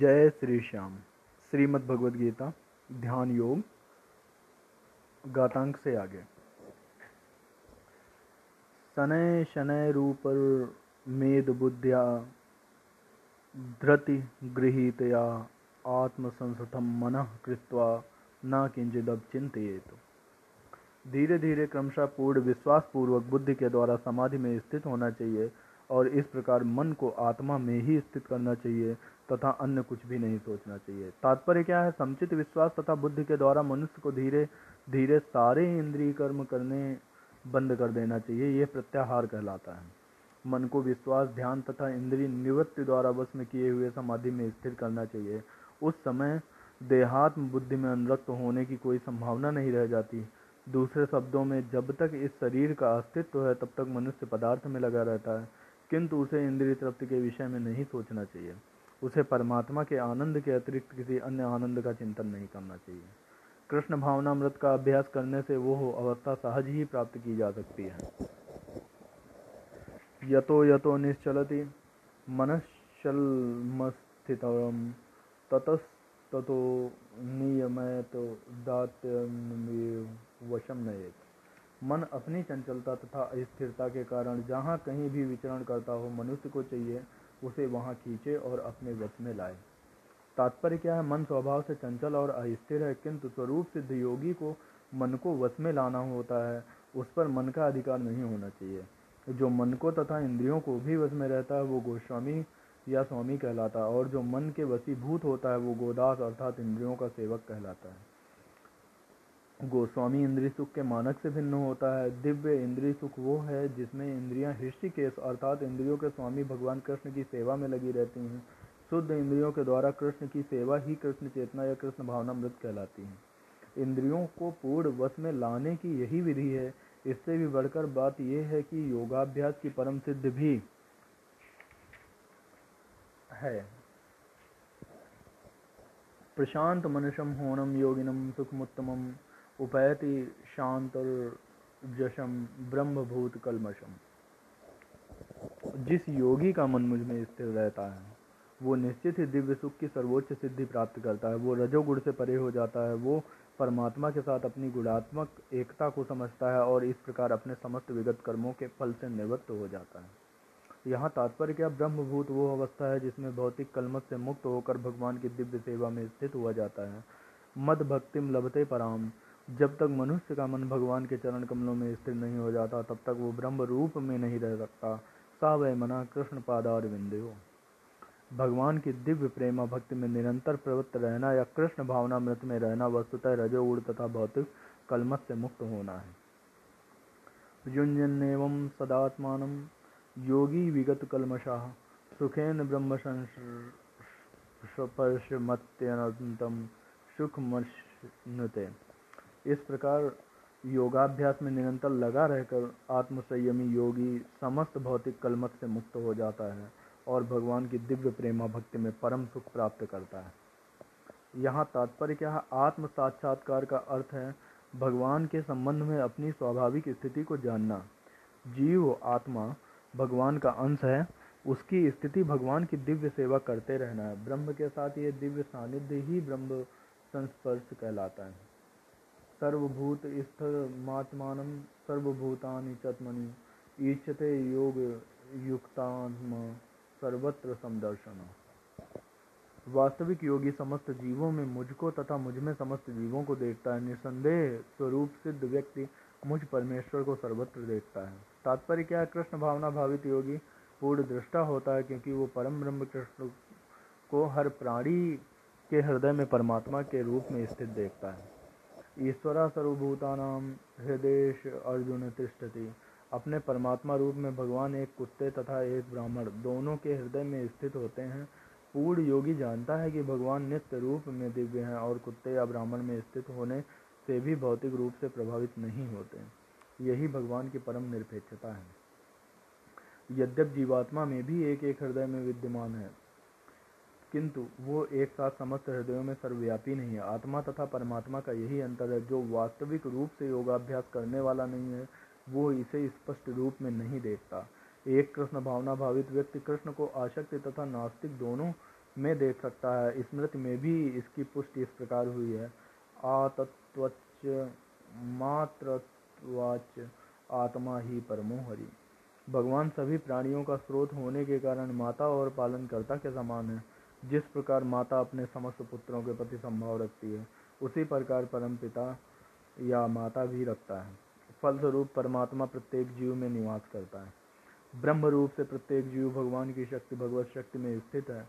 जय श्री श्याम। श्रीमद् भगवद गीता, ध्यान योग गातांक से आगे। शनय शनय रूपर मेद बुद्ध्या, धृति गृहीतया आत्मसंस्थम मन कृत्वा, न किंचिदब चिंतित धीरे धीरे क्रमशः पूर्ण विश्वास पूर्वक बुद्धि के द्वारा समाधि में स्थित होना चाहिए और इस प्रकार मन को आत्मा में ही स्थित करना चाहिए। तथा अन्य कुछ भी नहीं सोचना चाहिए। तात्पर्य क्या है? समुचित विश्वास तथा बुद्धि के द्वारा मनुष्य को धीरे धीरे सारे इंद्रिय कर्म करने बंद कर देना चाहिए, यह प्रत्याहार कहलाता है। मन को विश्वास, ध्यान तथा इंद्रिय निवृत्ति द्वारा बस में किए हुए समाधि में स्थिर करना चाहिए। उस समय देहात्म बुद्धि में अनुरक्त होने की कोई संभावना नहीं रह जाती। दूसरे शब्दों में, जब तक इस शरीर का अस्तित्व है, तब तक मनुष्य पदार्थ में लगा रहता है, किंतु उसे इंद्रिय तृप्ति के विषय में नहीं सोचना चाहिए। उसे परमात्मा के आनंद के अतिरिक्त किसी अन्य आनंद का चिंतन नहीं करना चाहिए। कृष्ण भावनामृत का अभ्यास करने से वो अवस्था सहज ही प्राप्त की जा सकती है। यतो यतो निश्चलति मनश्चलमस्थित ततस्ततो नियमयत दात्यमेव वशम नयेत। मन अपनी चंचलता तथा अस्थिरता के कारण जहाँ कहीं भी विचरण करता हो, मनुष्य को चाहिए उसे वहाँ खींचे और अपने वश में लाए। तात्पर्य क्या है? मन स्वभाव से चंचल और अस्थिर है, किंतु स्वरूप सिद्ध योगी को मन को वश में लाना होता है। उस पर मन का अधिकार नहीं होना चाहिए। जो मन को तथा इंद्रियों को भी वश में रहता है, वो गोस्वामी या स्वामी कहलाता है, और जो मन के वशीभूत होता है, वो गोदास अर्थात इंद्रियों का सेवक कहलाता है। गोस्वामी इंद्रिय सुख के मानक से भिन्न होता है। दिव्य इंद्रिय सुख वो है जिसमें इंद्रियाँ हृष्टिकेश अर्थात इंद्रियों के स्वामी भगवान कृष्ण की सेवा में लगी रहती हैं। शुद्ध इंद्रियों के द्वारा कृष्ण की सेवा ही कृष्ण चेतना या कृष्ण भावना मृत कहलाती है। इंद्रियों को पूर्ण वश में लाने की यही विधि है। इससे भी बढ़कर बात यह है कि योगाभ्यास की परम सिद्ध भी है। प्रशांत मनुष्यम होनम योगिनम सुखमुत्तमम। उपैति शांतर्जशम ब्रह्मभूत कलमशम जिस योगी का मन मुझमें स्थिर रहता है, वो निश्चित ही दिव्य सुख की सर्वोच्च सिद्धि प्राप्त करता है। वो रजोगुण से परे हो जाता है। वो परमात्मा के साथ अपनी गुणात्मक एकता को समझता है और इस प्रकार अपने समस्त विगत कर्मों के फल से निवृत्त हो जाता है। यहाँ तात्पर्य क्या? ब्रह्मभूत वो अवस्था है जिसमें भौतिक कलमत से मुक्त होकर भगवान की दिव्य सेवा में स्थित हुआ जाता है। मद भक्तिम लभते पराम। जब तक मनुष्य का मन भगवान के चरण कमलों में स्थिर नहीं हो जाता, तब तक वो ब्रह्म रूप में नहीं रह सकता। सा वह मना कृष्ण पादार हो भगवान की दिव्य प्रेमा भक्ति में निरंतर प्रवृत्त रहना या कृष्ण भावना मृत में रहना वस्तुतः रजोगुण तथा भौतिक कलमत से मुक्त होना है। युंजन सदात्मान योगी विगत कलमशाह सुखेन ब्रह्म सुख मनुते इस प्रकार योगाभ्यास में निरंतर लगा रहकर आत्मसंयमी योगी समस्त भौतिक कलमत से मुक्त हो जाता है और भगवान की दिव्य प्रेमा भक्ति में परम सुख प्राप्त करता है। यहाँ तात्पर्य क्या है? आत्म साक्षात्कार का अर्थ है भगवान के संबंध में अपनी स्वाभाविक स्थिति को जानना। जीव आत्मा भगवान का अंश है, उसकी स्थिति भगवान की दिव्य सेवा करते रहना है। ब्रह्म के साथ ये दिव्य सानिध्य ही ब्रह्म संस्पर्श कहलाता है। सर्वभूत मात्मान सर्वभूतानि चत्मनि योग युक्तात्म सर्वत्र समदर्शन वास्तविक योगी समस्त जीवों में मुझको तथा मुझमें समस्त जीवों को देखता है। निसंदेह स्वरूप सिद्ध व्यक्ति मुझ परमेश्वर को सर्वत्र देखता है। तात्पर्य क्या है? कृष्ण भावना भावित योगी पूर्ण दृष्टा होता है क्योंकि वो परम ब्रह्म कृष्ण को हर प्राणी के हृदय में परमात्मा के रूप में स्थित देखता है। ईश्वरा सर्वभूतानाम हृदय अर्जुन तिष्ठति। अपने परमात्मा रूप में भगवान एक कुत्ते तथा एक ब्राह्मण दोनों के हृदय में स्थित होते हैं। पूर्ण योगी जानता है कि भगवान नित्य रूप में दिव्य हैं और कुत्ते या ब्राह्मण में स्थित होने से भी भौतिक रूप से प्रभावित नहीं होते। यही भगवान की परम निरपेक्षता है। यद्यप जीवात्मा में भी एक एक हृदय में विद्यमान है। किंतु वो एक साथ समस्त हृदयों में सर्वव्यापी नहीं है। आत्मा तथा परमात्मा का यही अंतर है, जो वास्तविक रूप से योगाभ्यास करने वाला नहीं है, वो इसे स्पष्ट रूप में नहीं देखता। एक कृष्ण भावना भावित व्यक्ति कृष्ण को आशक्ति तथा नास्तिक दोनों में देख सकता है। स्मृति में भी इसकी पुष्टि इस प्रकार हुई है। आतत्वच मात्रवाच आत्मा ही परमो हरि। भगवान सभी प्राणियों का स्रोत होने के कारण माता और पालनकर्ता के समान है। जिस प्रकार माता अपने समस्त पुत्रों के प्रति संभाव रखती है, उसी प्रकार परम पिता या माता भी रखता है। फलस्वरूप परमात्मा प्रत्येक जीव में निवास करता है। ब्रह्म रूप से प्रत्येक जीव भगवान की शक्ति, भगवत शक्ति में स्थित है।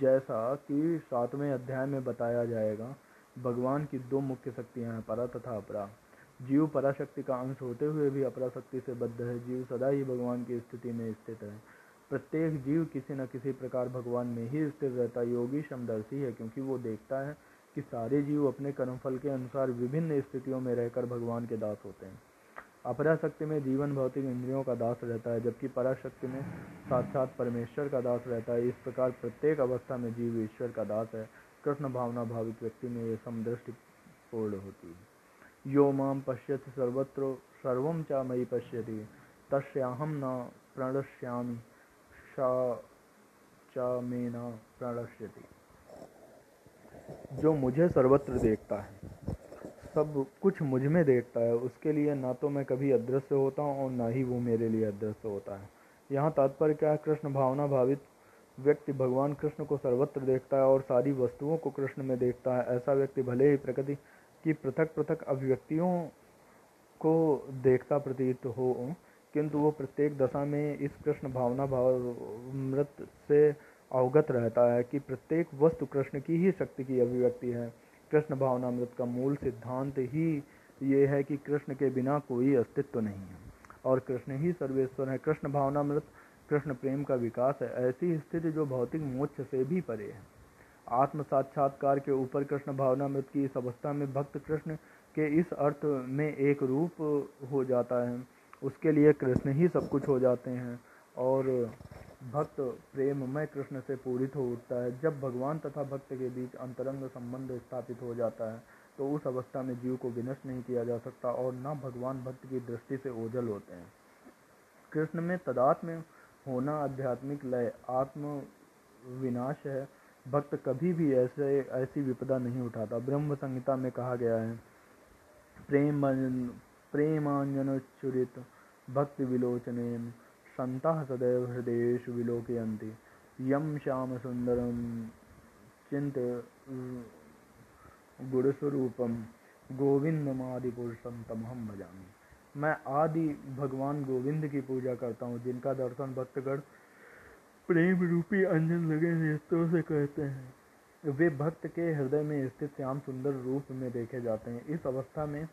जैसा कि सातवें अध्याय में बताया जाएगा, भगवान की दो मुख्य शक्तियाँ हैं, परा तथा अपरा। जीव पराशक्ति का अंश होते हुए भी अपरा शक्ति से बद्ध है। जीव सदा ही भगवान की स्थिति में स्थित है। प्रत्येक जीव किसी न किसी प्रकार भगवान में ही स्थिर रहता योगी समदर्शी है, क्योंकि वो देखता है कि सारे जीव अपने कर्मफल के अनुसार विभिन्न स्थितियों में रहकर भगवान के दास होते हैं। अपराशक्ति में जीवन भौतिक इंद्रियों का दास रहता है, जबकि पराशक्ति में साक्षात परमेश्वर का दास रहता है। इस प्रकार प्रत्येक अवस्था में जीव ईश्वर का दास है। कृष्ण भावना भावित व्यक्ति में यह समदृष्टि पूर्ण होती है। यो माम पश्यति सर्वत्र, सर्व चा मई पश्यति तस्याहम न प्रणश्यामी। चा में प्रणश्यति जो मुझे सर्वत्र देखता है, सब कुछ मुझमें देखता है, उसके लिए ना तो मैं कभी अदृश्य होता हूँ और ना ही वो मेरे लिए अदृश्य होता है। यहाँ तात्पर्य क्या है? कृष्ण भावना भावित व्यक्ति भगवान कृष्ण को सर्वत्र देखता है और सारी वस्तुओं को कृष्ण में देखता है। ऐसा व्यक्ति भले ही प्रकृति की पृथक पृथक अभिव्यक्तियों को देखता प्रतीत हो किंतु वो प्रत्येक दशा में इस कृष्ण भावना भावमृत से अवगत रहता है कि प्रत्येक वस्तु कृष्ण की ही शक्ति की अभिव्यक्ति है। कृष्ण भावनामृत का मूल सिद्धांत ही ये है कि कृष्ण के बिना कोई अस्तित्व नहीं है। और कृष्ण ही सर्वेश्वर है। कृष्ण भावनामृत कृष्ण प्रेम का विकास है। ऐसी स्थिति जो भौतिक मोक्ष से भी परे है। आत्म साक्षात्कार के ऊपर कृष्ण भावनामृत की इस अवस्था में भक्त कृष्ण के इस अर्थ में एक रूप हो जाता है। उसके लिए कृष्ण ही सब कुछ हो जाते हैं। और भक्त प्रेममय कृष्ण से पूरित हो उठता है। जब भगवान तथा भक्त के बीच अंतरंग संबंध स्थापित हो जाता है तो उस अवस्था में जीव को विनष्ट नहीं किया जा सकता और न भगवान भक्त की दृष्टि से ओझल होते हैं। कृष्ण में तदात्म होना आध्यात्मिक लय, आत्म विनाश है। भक्त कभी भी ऐसे, ऐसी विपदा नहीं उठाता। ब्रह्म संहिता में कहा गया है, प्रेम प्रेमांजन चुरित भक्ति विलोचन सन्तः सदैव हृदयेषु विलोकयन्ति। यं श्यामसुन्दरं चिन्त गुणस्वरूपम गोविंदमादिपुरुषम तमहम भजामी। मैं आदि भगवान गोविंद की पूजा करता हूँ, जिनका दर्शन भक्तगण प्रेम रूपी अंजन लगे नेत्रों से कहते हैं। वे भक्त के हृदय में स्थित श्याम सुंदर रूप में देखे जाते हैं। इस अवस्था में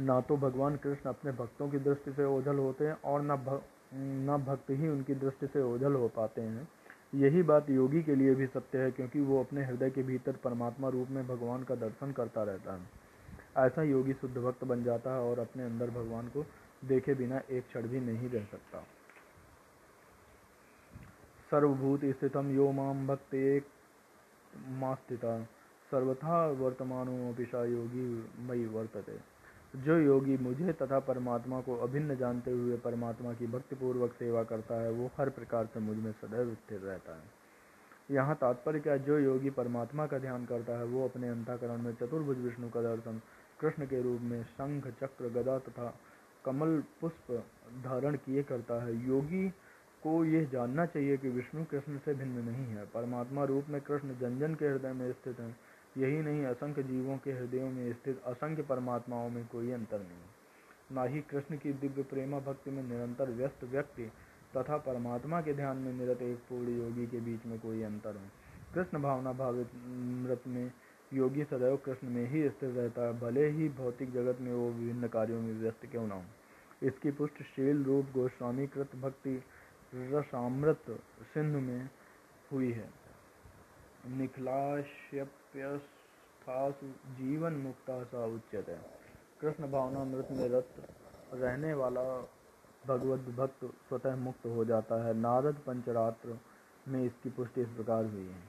ना तो भगवान कृष्ण अपने भक्तों की दृष्टि से ओझल होते हैं और ना न न भक्त ही उनकी दृष्टि से ओझल हो पाते हैं। यही बात योगी के लिए भी सत्य है, क्योंकि वो अपने हृदय के भीतर परमात्मा रूप में भगवान का दर्शन करता रहता है। ऐसा योगी शुद्ध भक्त बन जाता है और अपने अंदर भगवान को देखे बिना एक क्षण भी नहीं रह सकता। सर्वभूत स्थितम यो माम भक्त एक मास्थिता सर्वथा वर्तमानो पिशा योगी मई वर्तते। जो योगी मुझे तथा परमात्मा को अभिन्न जानते हुए परमात्मा की भक्तिपूर्वक सेवा करता है, वो हर प्रकार से मुझमें सदैव स्थिर रहता है। यहाँ तात्पर्य क्या? जो योगी परमात्मा का ध्यान करता है, वो अपने अंताकरण में चतुर्भुज विष्णु का दर्शन, कृष्ण के रूप में शंख, चक्र, गदा तथा कमल पुष्प धारण किए करता है। योगी को यह जानना चाहिए कि विष्णु कृष्ण से भिन्न नहीं है। परमात्मा रूप में कृष्ण जन जन के हृदय में स्थित है। यही नहीं, असंख्य जीवों के हृदयों में स्थित असंख्य परमात्माओं में कोई अंतर नहीं। ना ही कृष्ण की दिव्य प्रेमा भक्ति में निरंतर व्यस्त व्यक्ति तथा परमात्मा के ध्यान में निरत एक पूर्ण योगी के बीच में कोई अंतर है। कृष्ण भावना भावित मृत में योगी सदैव कृष्ण में ही स्थिर रहता है, भले ही भौतिक जगत में वो विभिन्न कार्यों में व्यस्त क्यों न हो। इसकी पुष्ट शील रूप गोस्वामी कृत भक्ति रसामृत सिंधु में हुई है। निखलाश्यप्यस्थासु जीवन मुक्ता सा उच्चते कृष्ण भावना मृत में रत रहने वाला भगवत भक्त स्वतः मुक्त हो जाता है। नारद पंचरात्र में इसकी पुष्टि इस प्रकार हुई है।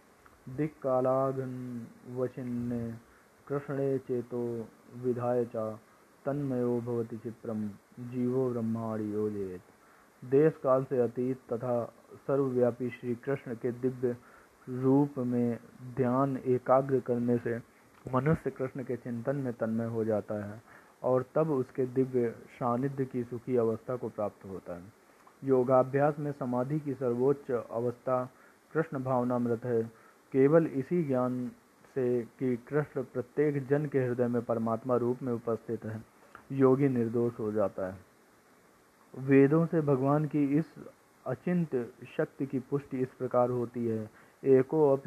दिक् कालाघन वचिन्ने कृष्णे चेतो विधाय चा, तन्मयो भवति चित्रम, जीवो ब्रह्माणी योजेत देश काल से अतीत तथा सर्वव्यापी श्री कृष्ण के दिव्य रूप में ध्यान एकाग्र करने से मनुष्य कृष्ण के चिंतन में तन्मय हो जाता है और तब उसके दिव्य सानिध्य की सुखी अवस्था को प्राप्त होता है। योगाभ्यास में समाधि की सर्वोच्च अवस्था कृष्ण भावनामृत है। केवल इसी ज्ञान से कि कृष्ण प्रत्येक जन के हृदय में परमात्मा रूप में उपस्थित है, योगी निर्दोष हो जाता है। वेदों से भगवान की इस अचिंत शक्ति की पुष्टि इस प्रकार होती है एको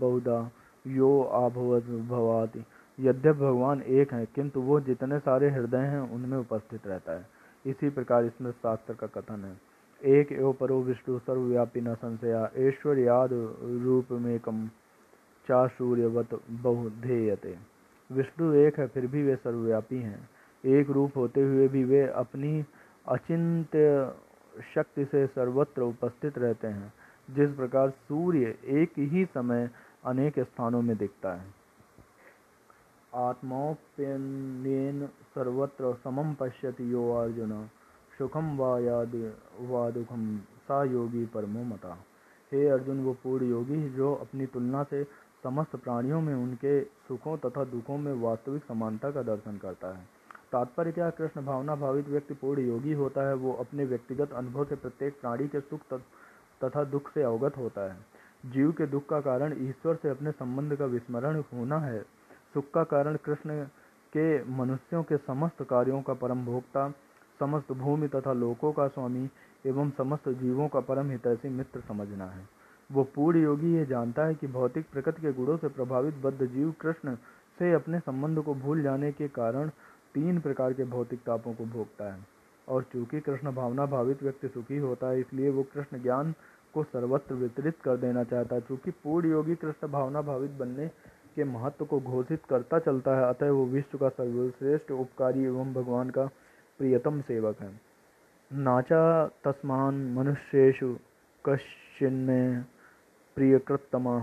बहुधा यो आभवत भवाति। यद्यप भगवान एक है, किंतु वो जितने सारे हृदय हैं, उनमें उपस्थित रहता है। इसी प्रकार इसमें शास्त्र का कथन है। एक एव परो विष्णु सर्वव्यापी न संशया, ऐश्वर्य याद रूप में कम चा सूर्यवत बहुधेयते। विष्णु एक है, फिर भी वे सर्वव्यापी हैं। एक रूप होते हुए भी वे अपनी अचिंत्य शक्ति से सर्वत्र उपस्थित रहते हैं। जिस प्रकार सूर्य एक ही समय अनेक स्थानों में दिखता है। आत्मोप्यन सर्वत्र समम पश्यति यो अर्जुन सुखम व व दुखम सा योगी परमो मता। हे अर्जुन, वो पूर्ण योगी जो अपनी तुलना से समस्त प्राणियों में उनके सुखों तथा दुखों में वास्तविक समानता का दर्शन करता है। तात्पर्य क्या? कृष्ण भावना भावित व्यक्ति पूर्ण योगी होता है। वो अपने व्यक्तिगत अनुभव से प्रत्येक प्राणी के सुख तथा दुख से अवगत होता है। जीव के दुख का कारण ईश्वर से अपने संबंध का विस्मरण होना है। सुख का कारण कृष्ण के मनुष्यों के समस्त कार्यों का परम भोक्ता, समस्त भूमि तथा लोकों का स्वामी एवं समस्त जीवों का परम हितैषी मित्र समझना है। वो पूर्ण योगी ये जानता है कि भौतिक प्रकृति के गुणों से प्रभावित बद्ध जीव कृष्ण से अपने संबंध को भूल जाने के कारण तीन प्रकार के भौतिक तापों को भोगता है। और चूँकि कृष्ण भावना भावित व्यक्ति सुखी होता है, इसलिए वो कृष्ण ज्ञान को सर्वत्र वितरित कर देना चाहता है। चूँकि पूर्ण योगी कृष्ण भावना भावित बनने के महत्व को घोषित करता चलता है, अतः वो विश्व का सर्वश्रेष्ठ उपकारी एवं भगवान का प्रियतम सेवक है। नाचा तस्मान मनुष्येशु कश्चिन्मे प्रियकृतमा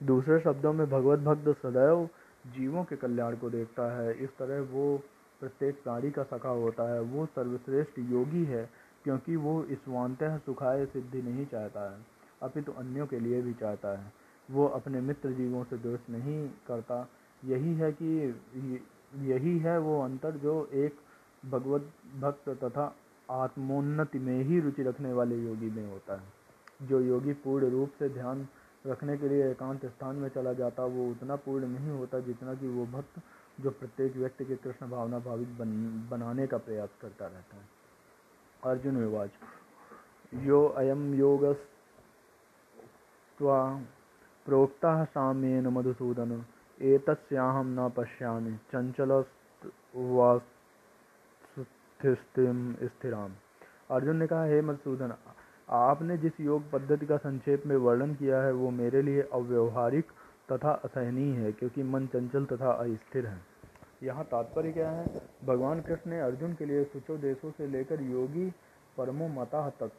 दूसरे शब्दों में भगवत भक्त सदैव जीवों के कल्याण को देखता है। इस तरह वो प्रत्येक प्राणी का सखा होता है, वो सर्वश्रेष्ठ योगी है, क्योंकि वो ईश्वानतः सुखाय सिद्धि नहीं चाहता है, अपितु तो अन्यों के लिए भी चाहता है। वो अपने मित्र जीवों से दोष नहीं करता। यही है कि, यही है वो अंतर जो एक भगवत भक्त तथा आत्मोन्नति में ही रुचि रखने वाले योगी में होता है। जो योगी पूर्ण रूप से ध्यान रखने के लिए एकांत स्थान में चला जाता, वो उतना पूर्ण नहीं होता जितना कि वो भक्त जो प्रत्येक व्यक्ति के कृष्ण भावना भावित बन, बनाने का प्रयास करता रहता है। अर्जुन विवाज यो अयम योग प्रोक्ता साम्येन मधुसूदन एतस्याहम न पश्यामि। चंचल स्थिराम। अर्जुन ने कहा हे मधुसूदन आपने जिस योग पद्धति का संक्षेप में वर्णन किया है वो मेरे लिए अव्यवहारिक तथा असहनीय है, क्योंकि मन चंचल तथा अस्थिर है। यहाँ तात्पर्य क्या है? भगवान कृष्ण ने अर्जुन के लिए सुचो देशों से लेकर योगी परमो मता तक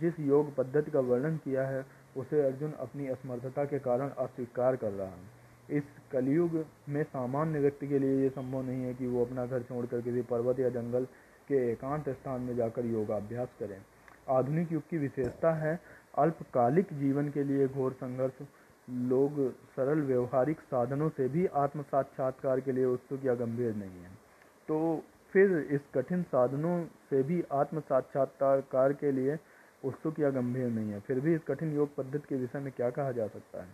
जिस योग पद्धति का वर्णन किया है, उसे अर्जुन अपनी असमर्थता के कारण अस्वीकार कर रहा है। इस कलयुग में सामान्य व्यक्ति के लिए ये संभव नहीं है कि वो अपना घर छोड़कर किसी पर्वत या जंगल के एकांत स्थान में जाकर योगाभ्यास करें। आधुनिक युग की विशेषता है, अल्पकालिक जीवन के लिए घोर संघर्ष लोग सरल व्यवहारिक साधनों से भी आत्म साक्षात्कार के लिए उत्सुक या गंभीर नहीं है। तो फिर इस कठिन साधनों से भी आत्म साक्षात्कार के लिए उत्सुक या गंभीर नहीं है। फिर भी इस कठिन योग पद्धति के विषय में क्या कहा जा सकता है?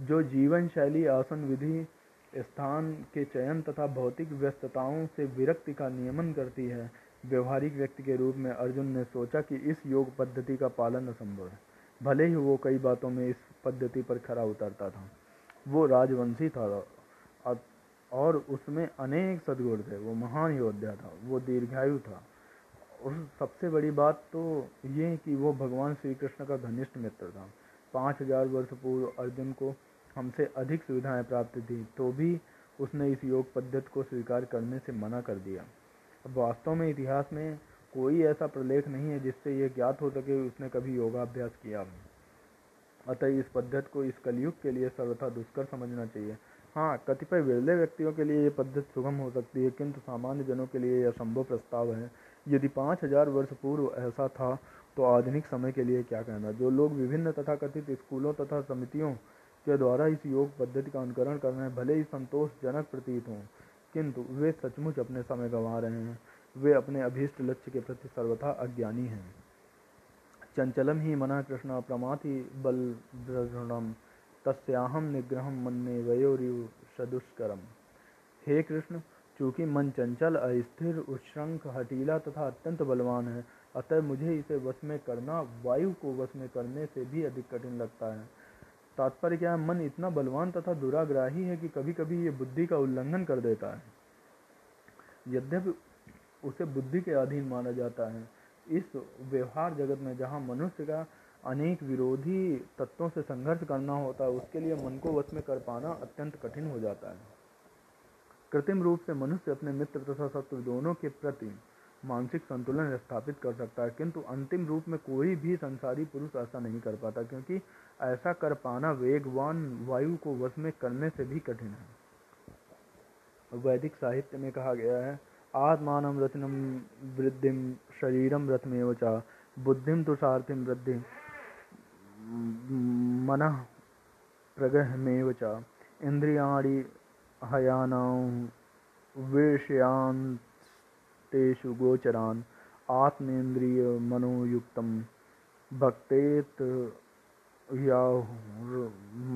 जो जीवन शैली, आसन विधि, स्थान के चयन तथा भौतिक व्यस्तताओं से विरक्ति का नियमन करती है, व्यवहारिक व्यक्ति के रूप में अर्जुन ने सोचा कि इस योग पद्धति का पालन असंभव है। भले ही वो कई बातों में इस पद्धति पर खरा उतरता था। वो राजवंशी था और उसमें अनेक सदगुण थे। वो महान योद्धा था। वो दीर्घायु था। और सबसे बड़ी बात तो ये कि वो भगवान श्री कृष्ण का घनिष्ठ मित्र था। पाँच हज़ार वर्ष पूर्व अर्जुन को हमसे अधिक सुविधाएँ प्राप्त थी तो भी उसने इस योग पद्धति को स्वीकार करने से मना कर दिया। अब वास्तव में इतिहास में कोई ऐसा प्रलेख नहीं है जिससे ये ज्ञात हो सके उसने कभी योगाभ्यास किया अतः इस पद्धति को इस कलयुग के लिए सर्वथा दुष्कर समझना चाहिए। हाँ कतिपय विरले व्यक्तियों के लिए ये पद्धति सुगम हो सकती है, किंतु सामान्य जनों के लिए यह संभव प्रस्ताव है। यदि पाँच हज़ार वर्ष पूर्व ऐसा था तो आधुनिक समय के लिए क्या कहना? जो लोग विभिन्न तथा कथित स्कूलों तथा समितियों के द्वारा इस योग पद्धति का अनुकरण कर रहे हैं, भले ही संतोषजनक प्रतीत हों, किंतु वे सचमुच अपने समय गंवा रहे हैं। वे अपने अभीष्ट लक्ष्य के प्रति सर्वथा अज्ञानी हैं। चंचलम ही मना कृष्ण प्रमाति बल दृढ़ तस्याहम निग्रह मन्ने वयोरिव सदुष्करम। हे कृष्ण, चूँकि मन चंचल, अस्थिर, उच्छृंख, हटीला तथा अत्यंत बलवान है, अतः मुझे इसे वश में करना, वायु को वश में करने से भी अधिक कठिन लगता है। तात्पर्य क्या है, मन इतना बलवान तथा दुराग्राही है कि कभी कभी ये बुद्धि का उल्लंघन कर देता है। यद्यपि उसे बुद्धि के अधीन माना जाता है इस व्यवहार जगत में जहाँ मनुष्य का अनेक विरोधी तत्वों से संघर्ष करना होता है, उसके लिए मन को वश में कर पाना अत्यंत कठिन हो जाता है। कृत्रिम रूप से मनुष्य अपने मित्र तथा शत्रु दोनों के प्रति मानसिक संतुलन स्थापित कर सकता है, किंतु अंतिम रूप में कोई भी संसारी पुरुष ऐसा नहीं कर पाता, क्योंकि ऐसा कर पाना वेगवान वायु को वश में करने से भी कठिन है। वैदिक साहित्य में कहा गया है आत्मान रत्नम वृद्धि शरीरम रथमेव च बुद्धिम तो सारथिम वृद्धि, मन प्रगहमेव च। इंद्रियाणी हयाना विषयान तेषु गोचरान्, आत्मेन्द्रियमनोयुक्तं भक्तेत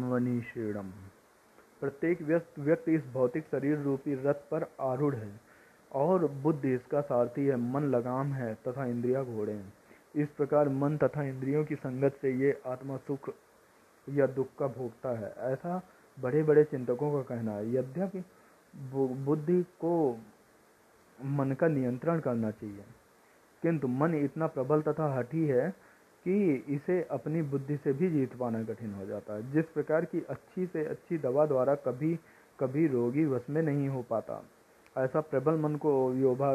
मनीषीणम प्रत्येक व्यक्ति इस भौतिक शरीर रूपी रथ पर आरूढ़ है। और बुद्धि इसका सारथी है, मन लगाम है तथा इंद्रिया घोड़े हैं। इस प्रकार मन तथा इंद्रियों की संगत से ये आत्मा सुख या दुख का भोगता है। ऐसा बड़े बड़े चिंतकों का कहना है। यद्यपि बुद्धि को मन का नियंत्रण करना चाहिए, किंतु मन इतना प्रबल तथा हठी है कि इसे अपनी बुद्धि से भी जीत पाना कठिन हो जाता है। जिस प्रकार की अच्छी से अच्छी दवा द्वारा कभी कभी रोगी वश में नहीं हो पाता ऐसा प्रबल मन को योगा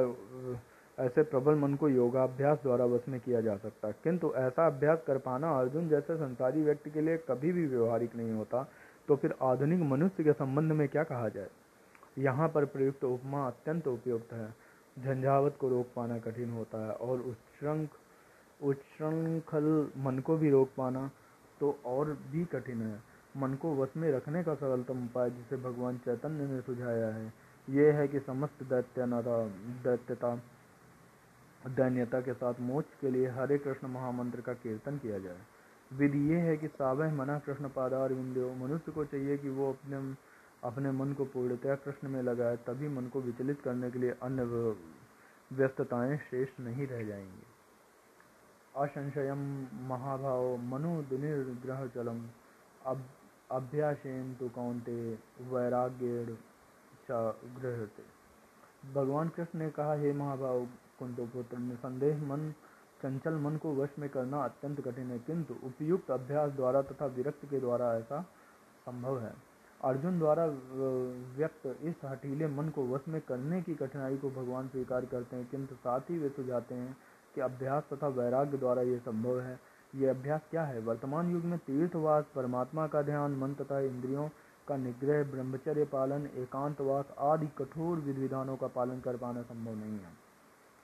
ऐसे प्रबल मन को योगाभ्यास द्वारा वश में किया जा सकता। है किंतु ऐसा अभ्यास कर पाना अर्जुन जैसे संसारी व्यक्ति के लिए कभी भी व्यवहारिक नहीं होता तो फिर आधुनिक मनुष्य के संबंध में क्या कहा जाए? यहाँ पर प्रयुक्त उपमा अत्यंत उपयुक्त है। झंझावत को रोक पाना कठिन होता है और उच्छृंख, उच्छृंखल मन को भी रोक पाना तो और भी कठिन है। मन को वश में रखने का सरलतम उपाय जिसे भगवान चैतन्य ने सुझाया है ये है कि समस्त दैत्यनता दैत्यता, दैन्यता के साथ मोक्ष के लिए हरे कृष्ण महामंत्र का कीर्तन किया जाए। विधि ये है कि सावह मना कृष्ण पादार विंदो मनुष्य को चाहिए कि वो अपने अपने मन को पूर्णतया कृष्ण में लगाए, तभी मन को विचलित करने के लिए अन्य व्यस्तताएँ शेष नहीं रह जाएँगी। असंशयम महाभाव मनु दुनिर्ग्रह चलम अब अभ्यासेन तो कौनते वैराग्य गृहते भगवान कृष्ण ने कहा, हे महाभाव कुंतो पुत्र, निसंदेह मन, चंचल मन को वश में करना अत्यंत कठिन है, किंतु उपयुक्त अभ्यास द्वारा तथा विरक्त के द्वारा ऐसा संभव है। अर्जुन द्वारा व्यक्त इस हटीले मन को वश में करने की कठिनाई को भगवान स्वीकार करते हैं, किंतु साथ ही वे सुझाते हैं कि अभ्यास तथा वैराग्य द्वारा ये संभव है। ये अभ्यास क्या है? वर्तमान युग में तीर्थवास, परमात्मा का ध्यान, मन तथा इंद्रियों का निग्रह, ब्रह्मचर्य पालन, एकांतवास आदि कठोर विधि विधानों का पालन कर पाना संभव नहीं है।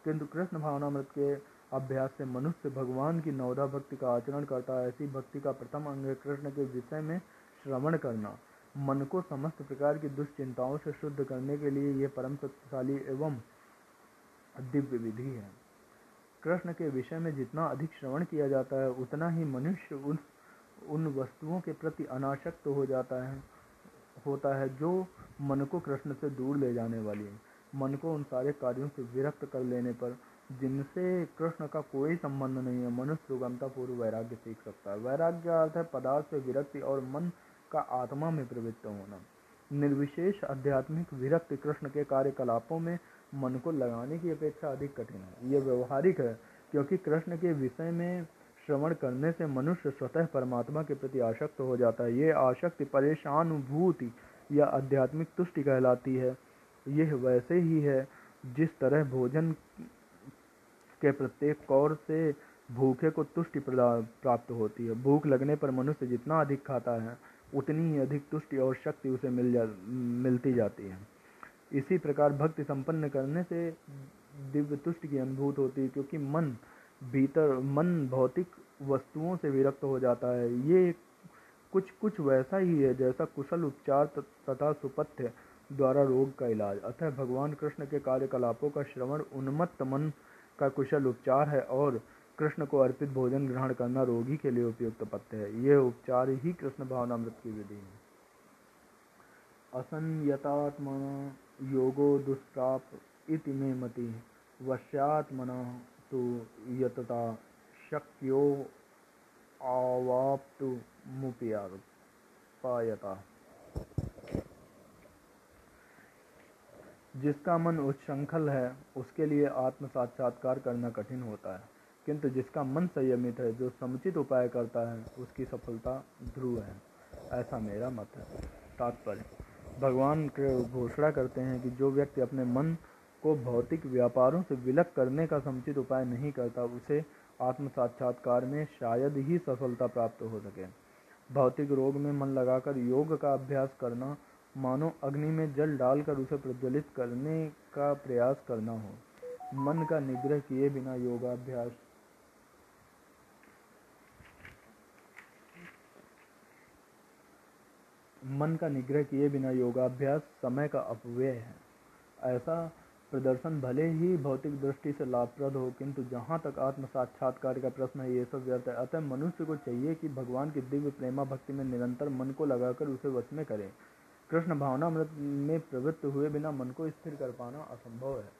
किंतु कृष्ण भावनामृत के अभ्यास से मनुष्य भगवान की नवदा भक्ति का आचरण करता है, ऐसी भक्ति का प्रथम अंग है कृष्ण के विषय में श्रवण करना। मन को समस्त प्रकार की दुश्चिंताओं से शुद्ध करने के लिए यह परम शक्तिशाली एवं दिव्य विधि है। कृष्ण के विषय में जितना अधिक श्रवण किया जाता है, उतना ही मनुष्य उन उन वस्तुओं के प्रति अनाशक्त हो जाता है। होता है, जो मन को कृष्ण से दूर ले जाने वाली है। मन को उन सारे कार्यों से विरक्त कर लेने पर, जिनसे कृष्ण का कोई संबंध नहीं है, मनुष्य सुगमता पूर्व वैराग्य सीख सकता है। वैराग्य अर्थ है पदार्थ से विरक्ति और मन का आत्मा में प्रवृत्त होना। निर्विशेष आध्यात्मिक विरक्त कृष्ण के कार्यकलापों में मन को लगाने की अपेक्षा अधिक कठिन है। ये व्यवहारिक है, क्योंकि कृष्ण के विषय में श्रवण करने से मनुष्य स्वतः परमात्मा के प्रति आशक्त हो जाता है। ये आशक्ति, परेशानुभूति या आध्यात्मिक तुष्टि कहलाती है। यह वैसे ही है जिस तरह भोजन के प्रत्येक कौर से भूखे को तुष्टि प्राप्त होती है। भूख लगने पर मनुष्य जितना अधिक खाता है, उतनी ही अधिक तुष्टि और शक्ति उसे मिल जा, मिलती जाती है। इसी प्रकार भक्ति संपन्न करने से दिव्य तुष्टि की अनुभूत होती है, क्योंकि मन भीतर मन भौतिक वस्तुओं से विरक्त हो जाता है। ये कुछ कुछ वैसा ही है जैसा कुशल उपचार तथा सुपथ्य द्वारा रोग का इलाज। अतः भगवान कृष्ण के कार्यकलापों का श्रवण उन्मत्त मन का कुशल उपचार है और कृष्ण को अर्पित भोजन ग्रहण करना रोगी के लिए उपयुक्त पथ्य है। यह उपचार ही कृष्ण भावनामृत की विधि है। असंयतात्म योगो दुष्प्राप इति में मति। वश्यात्मना तो यतता शक्यो आवाप्तु मुपियायता जिसका मन उच्छृंखल है, उसके लिए आत्म साक्षात्कार करना कठिन होता है। किंतु जिसका मन संयमित है, जो समुचित उपाय करता है, उसकी सफलता ध्रुव है। ऐसा मेरा मत है। तात्पर्य। भगवान घोषणा करते हैं कि जो व्यक्ति अपने मन को भौतिक व्यापारों से विलक करने का समुचित उपाय नहीं करता, उसे आत्म साक्षात्कार में शायद ही सफलता प्राप्त हो सके। भौतिक रोग में मन लगाकर योग का अभ्यास करना, मानो अग्नि में जल डालकर उसे प्रज्वलित करने का प्रयास करना हो। मन का निग्रह किए बिना योगाभ्यास मन का निग्रह किए बिना योगाभ्यास समय का अपव्यय है। ऐसा प्रदर्शन भले ही भौतिक दृष्टि से लाभप्रद हो, किंतु जहाँ तक आत्म साक्षात्कार का प्रश्न है, ये सब व्यर्थ है। अतः मनुष्य को चाहिए कि भगवान की दिव्य प्रेमा भक्ति में निरंतर मन को लगाकर उसे वश में करे। कृष्ण भावना मृत में प्रवृत्त हुए बिना मन को स्थिर कर पाना असंभव है।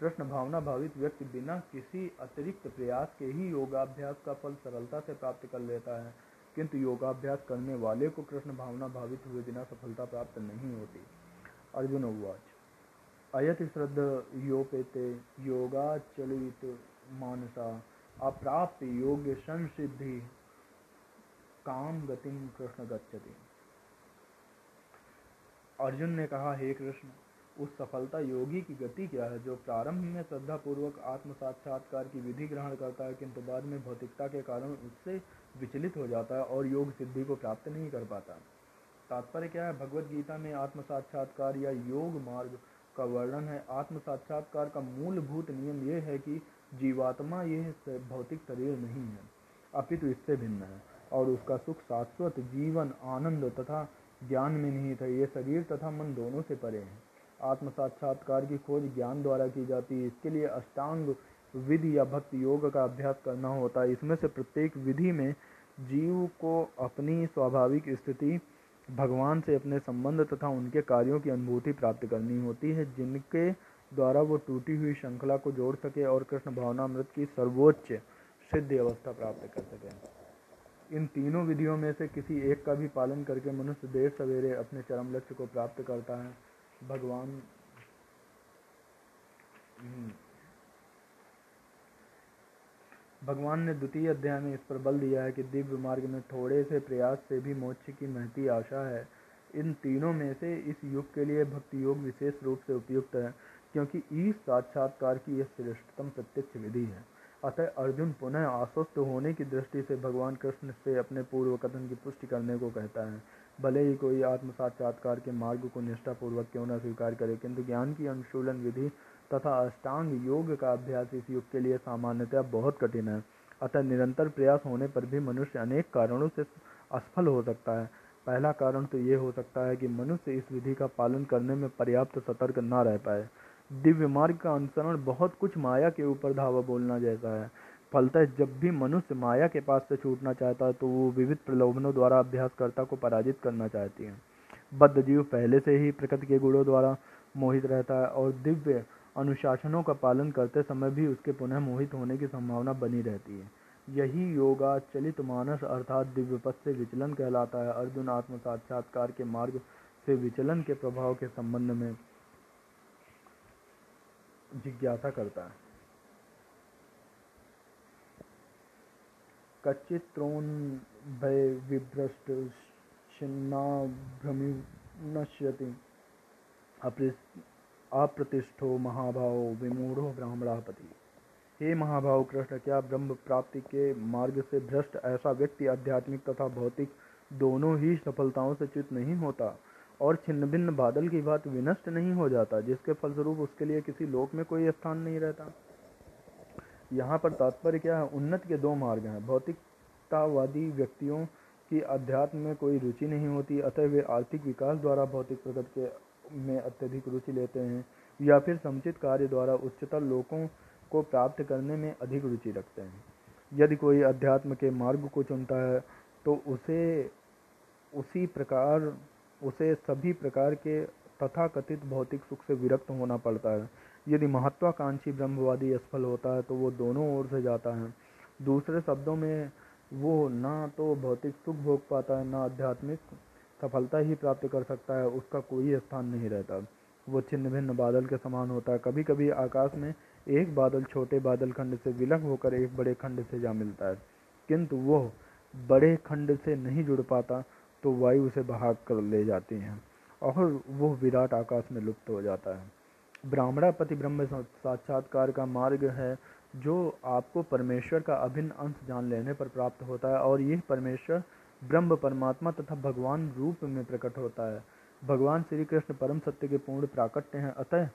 कृष्ण भावना भावित व्यक्ति बिना किसी अतिरिक्त प्रयास के ही योगाभ्यास का फल सरलता से प्राप्त कर लेता है, किंतु योगाभ्यास करने वाले को कृष्ण भावना भावित हुए बिना सफलता प्राप्त नहीं होती। अर्जुन उवाच अयति श्रद्ध योपेते योगाचलित मानसा। अप्राप्त योग्य संसिद्धि काम गतिम कृष्ण गच्छति। अर्जुन ने कहा, हे कृष्ण, उस सफलता योगी की गति क्या है जो प्रारंभ में श्रद्धा पूर्वक आत्म साक्षात्कार की विधि ग्रहण करता है, किंतु बाद में भौतिकता के कारण उससे विचलित हो जाता है और योग सिद्धि को प्राप्त नहीं कर पाता? तात्पर्य क्या है? भगवत गीता में आत्म साक्षात्कार या योग मार्ग का वर्णन है। आत्म साक्षात्कार का मूलभूत नियम यह है कि जीवात्मा यह भौतिक शरीर नहीं है, अपितु इससे भिन्न है और उसका सुख शाश्वत जीवन, आनंद तथा ज्ञान में निहित है। ये शरीर तथा मन दोनों से परे है। आत्म साक्षात्कार की खोज ज्ञान द्वारा की जाती है। इसके लिए अष्टांग विधि या भक्ति योग का अभ्यास करना होता है। इसमें से प्रत्येक विधि में जीव को अपनी स्वाभाविक स्थिति भगवान से अपने संबंध तथा उनके कार्यों की अनुभूति प्राप्त करनी होती है, जिनके द्वारा वो टूटी हुई श्रृंखला को जोड़ सके और कृष्ण भावनामृत की सर्वोच्च सिद्धि अवस्था प्राप्त कर सके इन तीनों विधियों में से किसी एक का भी पालन करके मनुष्य देर सवेरे अपने चरम लक्ष्य को प्राप्त करता है भगवान हम्म। भगवान ने द्वितीय अध्याय में इस पर बल दिया है कि दिव्य मार्ग में थोड़े से प्रयास से भी मोक्ष की महती आशा है। इन तीनों में से इस युग के लिए भक्ति योग विशेष रूप से उपयुक्त है, क्योंकि इस साक्षात्कार की यह श्रेष्ठतम प्रत्यक्ष विधि है। अतः अर्जुन पुनः आश्वस्त होने की दृष्टि से भगवान कृष्ण से अपने पूर्व कथन की पुष्टि करने को कहता है, भले ही कोई आत्म साक्षात्कार के मार्ग को निष्ठापूर्वक क्यों न स्वीकार करे, किंतु ज्ञान की अनुशूलन विधि तथा अष्टांग योग का अभ्यास इस युग के लिए सामान्यतः बहुत कठिन है। अतः निरंतर प्रयास होने पर भी मनुष्य अनेक कारणों से असफल हो सकता है। पहला कारण तो ये हो सकता है कि मनुष्य इस विधि का पालन करने में पर्याप्त सतर्क न रह पाए। दिव्य मार्ग का अनुसरण बहुत कुछ माया के ऊपर धावा बोलना जैसा है। फलतः जब भी मनुष्य माया के पास से छूटना चाहता है तो वो विविध प्रलोभनों द्वारा अभ्यासकर्ता को पराजित करना चाहती है। बद्ध जीव पहले से ही प्रकृति के गुणों द्वारा मोहित रहता है और दिव्य अनुशासनों का पालन करते समय भी उसके पुनः मोहित होने की संभावना बनी रहती है। यही योगा चलित मानस अर्थात दिव्य पथ से विचलन कहलाता है। अर्जुन आत्म साक्षात्कार के मार्ग से विचलन के प्रभाव के संबंध में जिज्ञासा करता है। कच्चित्रोन भय विभ्रष्ट शिन्ना कच्चित्रोन्भयविभ्रष्टच्छिन्नाभ्रमिनश्यति अप्रतिष्ठो महाभाव विमूढ़ो ब्राह्मणापति। हे महाभाव कृष्ण, क्या ब्रह्म प्राप्ति के मार्ग से भ्रष्ट ऐसा व्यक्ति आध्यात्मिक तथा भौतिक दोनों ही सफलताओं से च्युत नहीं होता और छिन्न भिन्न बादल की बात विनष्ट नहीं हो जाता, जिसके फलस्वरूप उसके लिए किसी लोक में कोई स्थान नहीं रहता? यहाँ पर तात्पर्य क्या है? उन्नत के दो मार्ग हैं। भौतिकतावादी व्यक्तियों की अध्यात्म में कोई रुचि नहीं होती, अतः वे आर्थिक विकास द्वारा भौतिक प्रगति के में अत्यधिक रुचि लेते हैं या फिर समुचित कार्य द्वारा उच्चतर लोकों को प्राप्त करने में अधिक रुचि रखते हैं। यदि कोई अध्यात्म के मार्ग को चुनता है तो उसे उसी प्रकार, उसे सभी प्रकार के तथाकथित भौतिक सुख से विरक्त होना पड़ता है। यदि महत्वाकांक्षी ब्रह्मवादी असफल होता है तो वो दोनों ओर से जाता है। दूसरे शब्दों में, वो ना तो भौतिक सुख भोग पाता है, ना आध्यात्मिक सफलता ही प्राप्त कर सकता है, उसका कोई स्थान नहीं रहता। वो छिन्न भिन्न बादल के समान होता है। कभी कभी आकाश में एक बादल छोटे बादल खंड से विलग होकर एक बड़े खंड से जा मिलता है। किंतु वो बड़े खंड से नहीं जुड़ पाता तो वायु उसे भाग कर ले जाती हैं और वो विराट आकाश में लुप्त हो जाता है। ब्राह्मणापति ब्रह्म साक्षात्कार का मार्ग है, जो आपको परमेश्वर का अभिन्न अंश जान लेने पर प्राप्त होता है और यह परमेश्वर ब्रह्म परमात्मा तथा भगवान रूप में प्रकट होता है। भगवान श्री कृष्ण परम सत्य के पूर्ण प्राकट्य हैं। अतः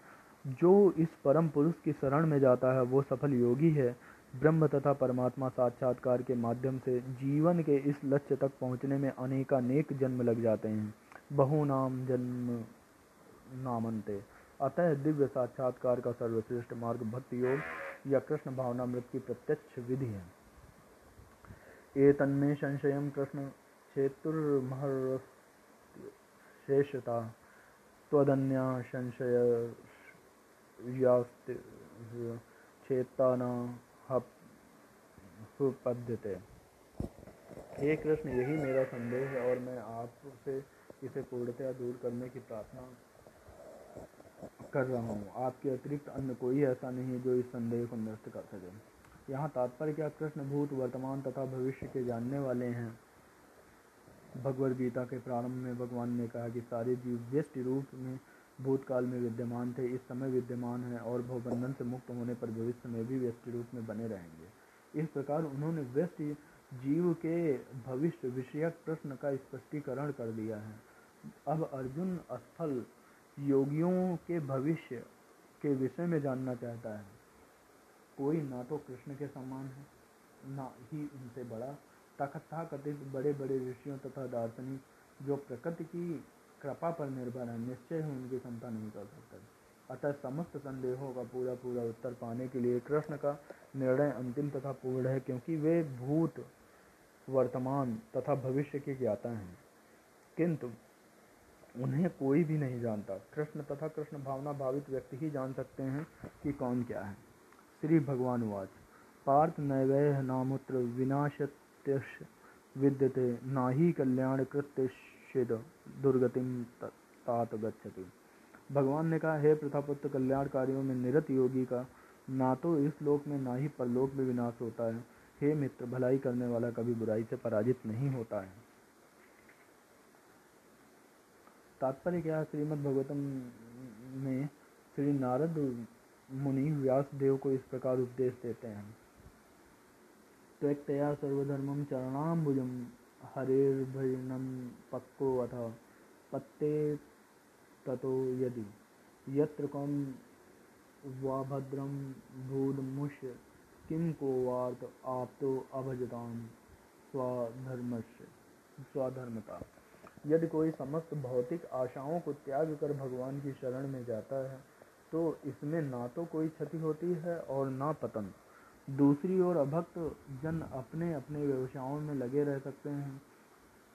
जो इस परम पुरुष की शरण में जाता है, वो सफल योगी है। ब्रह्म तथा परमात्मा साक्षात्कार के माध्यम से जीवन के इस लक्ष्य तक पहुँचने में अनेकानेक जन्म लग जाते हैं। बहु नाम जन्म नामंते। अतः दिव्य साक्षात्कार का सर्वश्रेष्ठ मार्ग भक्ति योग या कृष्ण भावनामृत की प्रत्यक्ष विधि है। ए तन्मे संशय कृष्ण क्षेत्र शेषता त्वदन्या संशय चेतना पद्धते हे कृष्ण, यही मेरा संदेह है और मैं आपसे इसे पूर्णतया दूर करने की प्रार्थना कर रहा हूँ। आपके अतिरिक्त अन्य कोई ऐसा नहीं है जो इस संदेह को नष्ट कर सके। यहाँ तात्पर्य क्या? कृष्ण भूत वर्तमान तथा भविष्य के जानने वाले हैं। भगवद गीता के प्रारंभ में भगवान ने कहा कि सारे जीव व्यस्त रूप में भूतकाल में विद्यमान थे, इस समय विद्यमान हैं और भवबंधन से मुक्त होने पर भविष्य में भी व्यस्त रूप में बने रहेंगे। इस प्रकार उन्होंने व्यस्त जीव के भविष्य विषयक प्रश्न का स्पष्टीकरण कर दिया है। अब अर्जुन स्थल योगियों के भविष्य के विषय में जानना चाहता है। कोई ना तो कृष्ण के समान है, ना ही उनसे बड़ा। तथा कथित बड़े बड़े ऋषियों तथा दार्शनिक जो प्रकृति की कृपा पर निर्भर है, निश्चय ही उनकी क्षमता नहीं कर सकते। अतः समस्त संदेहों का पूरा पूरा उत्तर पाने के लिए कृष्ण का निर्णय अंतिम तथा पूर्ण है, क्योंकि वे भूत, वर्तमान तथा भविष्य के ज्ञाता हैं। किंतु उन्हें कोई भी नहीं जानता। कृष्ण तथा कृष्ण भावना भावित व्यक्ति ही जान सकते हैं कि कौन क्या है। श्री भगवान वाच। पार्थ नैवय नामुत्र विनाशत्यश विद्यते ना ही कल्याण कृत्य चेद दुर्गतिम तात गच्छति। भगवान ने कहा, हे प्रथापुत्र, कल्याणकारियों में निरत योगी का ना तो इस लोक में, ना ही परलोक में विनाश होता है। हे मित्र, भलाई करने वाला कभी बुराई से पराजित नहीं होता है। तात्पर्य क्या श्रीमद भगवतम में श्री नारद मुनि व्यास देव को इस प्रकार उपदेश देते हैं। त्यक्तया सर्वधर्म चरणाम्बुजम हरेर्भजनं पक्को अथ पत्ते ततो यदि। यत्र कं वा भद्रं भूदमुष्य किं वार्त आप्तो अभजतां स्वधर्मस्य, स्वधर्मता। यदि कोई समस्त भौतिक आशाओं को त्याग कर भगवान की शरण में जाता है तो इसमें ना तो कोई क्षति होती है और ना पतन। दूसरी ओर अभक्त जन अपने अपने व्यवसायों में लगे रह सकते हैं,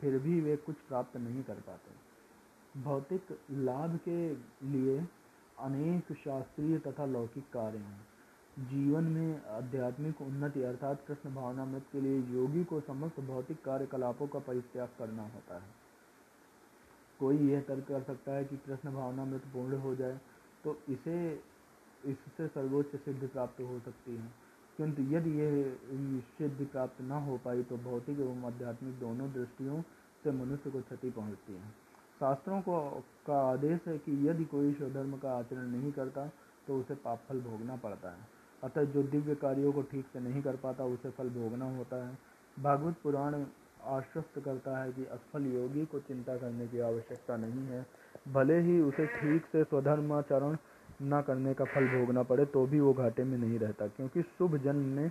फिर भी वे कुछ प्राप्त नहीं कर पाते। भौतिक लाभ के लिए अनेक शास्त्रीय तथा लौकिक कार्य हैं। जीवन में आध्यात्मिक उन्नति अर्थात कृष्ण भावना भावनामृत के लिए योगी को समस्त भौतिक कार्यकलापों का परित्याग करना होता है। कोई यह तर्क कर सकता है कि कृष्ण भावनामृत पूर्ण हो जाए तो इसे, इससे सर्वोच्च सिद्धि प्राप्त हो सकती है। किंतु यदि यह सिद्धि प्राप्त न हो पाई तो भौतिक एवं आध्यात्मिक दोनों दृष्टियों से मनुष्य को क्षति पहुँचती है। शास्त्रों को, का आदेश है कि यदि कोई स्वधर्म का आचरण नहीं करता तो उसे पाप फल भोगना पड़ता है। अतः जो दिव्य कार्यों को ठीक से नहीं कर पाता, उसे फल भोगना होता है। भागवत पुराण आश्वस्त करता है कि असफल योगी को चिंता करने की आवश्यकता नहीं है। भले ही उसे ठीक से स्वधर्माचरण न करने का फल भोगना पड़े तो भी वो घाटे में नहीं रहता। क्योंकि शुभ जन्म में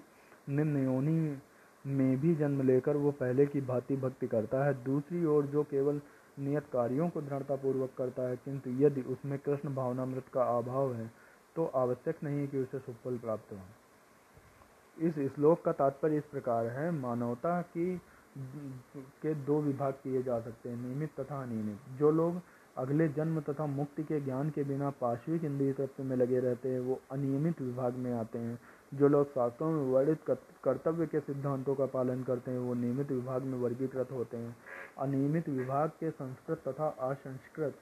निम्न योनि में भी जन्म लेकर वो पहले की भांति भक्ति करता है। दूसरी ओर जो केवल नियत कार्यों को दृढ़तापूर्वक करता है, किंतु यदि उसमें कृष्ण भावनामृत का अभाव है तो आवश्यक नहीं कि उसे सुफल प्राप्त हो। इस श्लोक का तात्पर्य इस प्रकार है। मानवता की, के दो विभाग किए जा सकते हैं, नियमित तथा अनियमित। जो लोग अगले जन्म तथा मुक्ति के ज्ञान के बिना पाश्विक इंद्रिय तत्व में लगे रहते हैं, वो अनियमित विभाग में आते हैं। जो लोग शास्त्रों में वर्णित कर्तव्य के सिद्धांतों का पालन करते हैं, वो नियमित विभाग में वर्गीकृत होते हैं। अनियमित विभाग के संस्कृत तथा असंस्कृत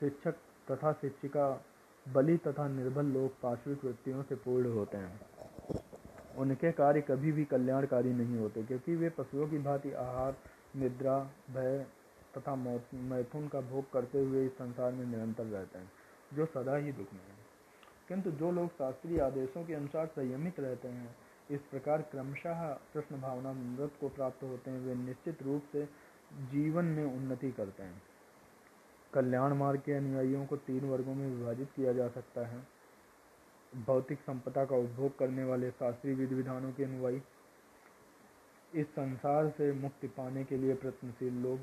शिक्षक तथा शिक्षिका, बलि तथा निर्बल लोग पार्श्विक वृत्तियों से पूर्ण होते हैं। उनके कार्य कभी भी कल्याणकारी नहीं होते, क्योंकि वे पशुओं की भांति आहार, निद्रा, भय तथा मैथुन का भोग करते हुए इस संसार में निरंतर रहते हैं, जो सदा ही दुख में है। किंतु जो लोग शास्त्रीय आदेशों के अनुसार संयमित रहते हैं, इस प्रकार क्रमशः कृष्ण भावना मृत को प्राप्त होते हैं, वे निश्चित रूप से जीवन में उन्नति करते हैं। कल्याण मार्ग के अनुयायियों को तीन वर्गों में विभाजित किया जा सकता है। भौतिक संपदा का उपभोग करने वाले शास्त्रीय विधि विधानों के अनुयायी। इस संसार से मुक्ति पाने के लिए प्रयत्नशील लोग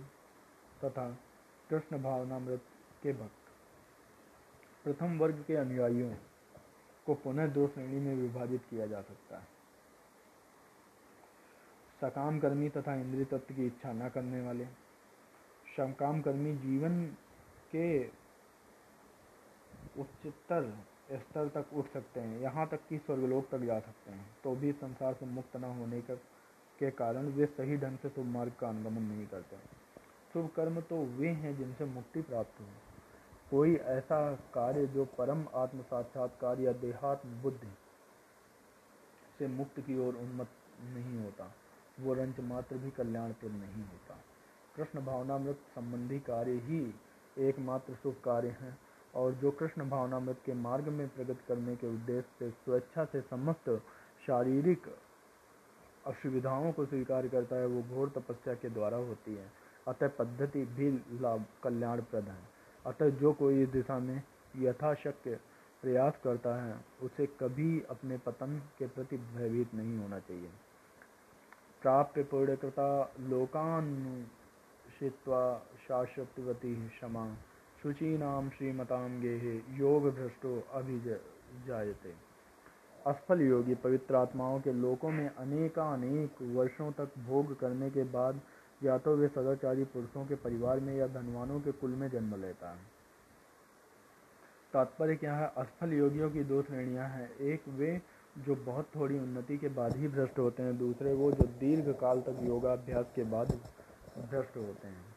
तथा कृष्ण भावनामृत के भक्त। प्रथम वर्ग के अनुयायियों को पुनः दो श्रेणी में विभाजित किया जा सकता है। सकाम कर्मी तथा इंद्रिय तत्व की इच्छा न करने वाले सकाम कर्मी जीवन के उच्चतर स्तर तक उठ सकते हैं, यहाँ तक कि स्वर्गलोक तक जा सकते हैं तो भी संसार से मुक्त न होने के कारण वे सही ढंग से शुभ मार्ग का अनुगमन नहीं करते शुभ कर्म तो वे हैं जिनसे मुक्ति प्राप्त हो। कोई ऐसा कार्य जो परम आत्म साक्षात्कार या देहात्म बुद्धि से मुक्त की ओर उन्मत नहीं होता। वो रंच मात्र भी कल्याणपुर नहीं होता। कृष्ण भावनामृत संबंधी कार्य ही एकमात्र शुभ कार्य हैं, और जो कृष्ण भावनामृत के मार्ग में प्रगति करने के उद्देश्य से स्वेच्छा से समस्त शारीरिक असुविधाओं को स्वीकार करता है, वो घोर तपस्या के द्वारा होती है। अतः पद्धति भी लाभ, कल्याणप्रद है। अतः जो कोई इस दिशा में यथाशक्य प्रयास करता है, उसे कभी अपने पतन के प्रति भयभीत नहीं होना चाहिए। प्राप्य पूर्णकृता लोकान्शित्वा शाश्वतवती क्षमा। शुचीनाम श्रीमताम गेहे योग भ्रष्टो अभिजायते। असफल योगी पवित्र आत्माओं के लोकों में अनेकानेक वर्षों तक भोग करने के बाद या तो वे सदाचारी पुरुषों के परिवार में या धनवानों के कुल में जन्म लेता है। तात्पर्य क्या है? असफल योगियों की दो श्रेणियाँ हैं। एक, वे जो बहुत थोड़ी उन्नति के बाद ही भ्रष्ट होते हैं। दूसरे, वो जो दीर्घ काल तक योगाभ्यास के बाद भ्रष्ट होते हैं।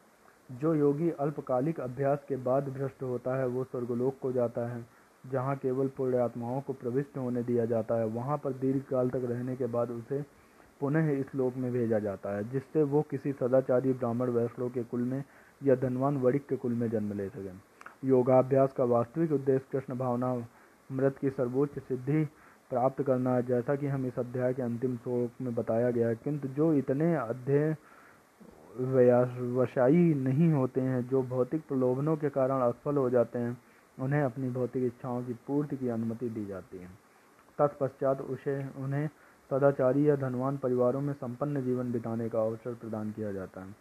जो योगी अल्पकालिक अभ्यास के बाद भ्रष्ट होता है, वो स्वर्गलोक को जाता है, जहाँ केवल पूर्ण आत्माओं को प्रविष्ट होने दिया जाता है। वहाँ पर दीर्घ काल तक रहने के बाद उसे पुनः इस लोक में भेजा जाता है, जिससे वो किसी सदाचारी ब्राह्मण वैष्णव के कुल में या धनवान वरिक के कुल में जन्म ले सकें। योगाभ्यास का वास्तविक उद्देश्य कृष्ण भावना मृत की सर्वोच्च सिद्धि प्राप्त करना है। जैसा कि हम इस अध्याय के अंतिम श्लोक में बताया गया है, किंतु जो इतने अध्यय वशाई नहीं होते हैं, जो भौतिक प्रलोभनों के कारण असफल हो जाते हैं, उन्हें अपनी भौतिक इच्छाओं की पूर्ति की अनुमति दी जाती है। तत्पश्चात उसे उन्हें सदाचारी या धनवान परिवारों में संपन्न जीवन बिताने का अवसर प्रदान किया जाता है।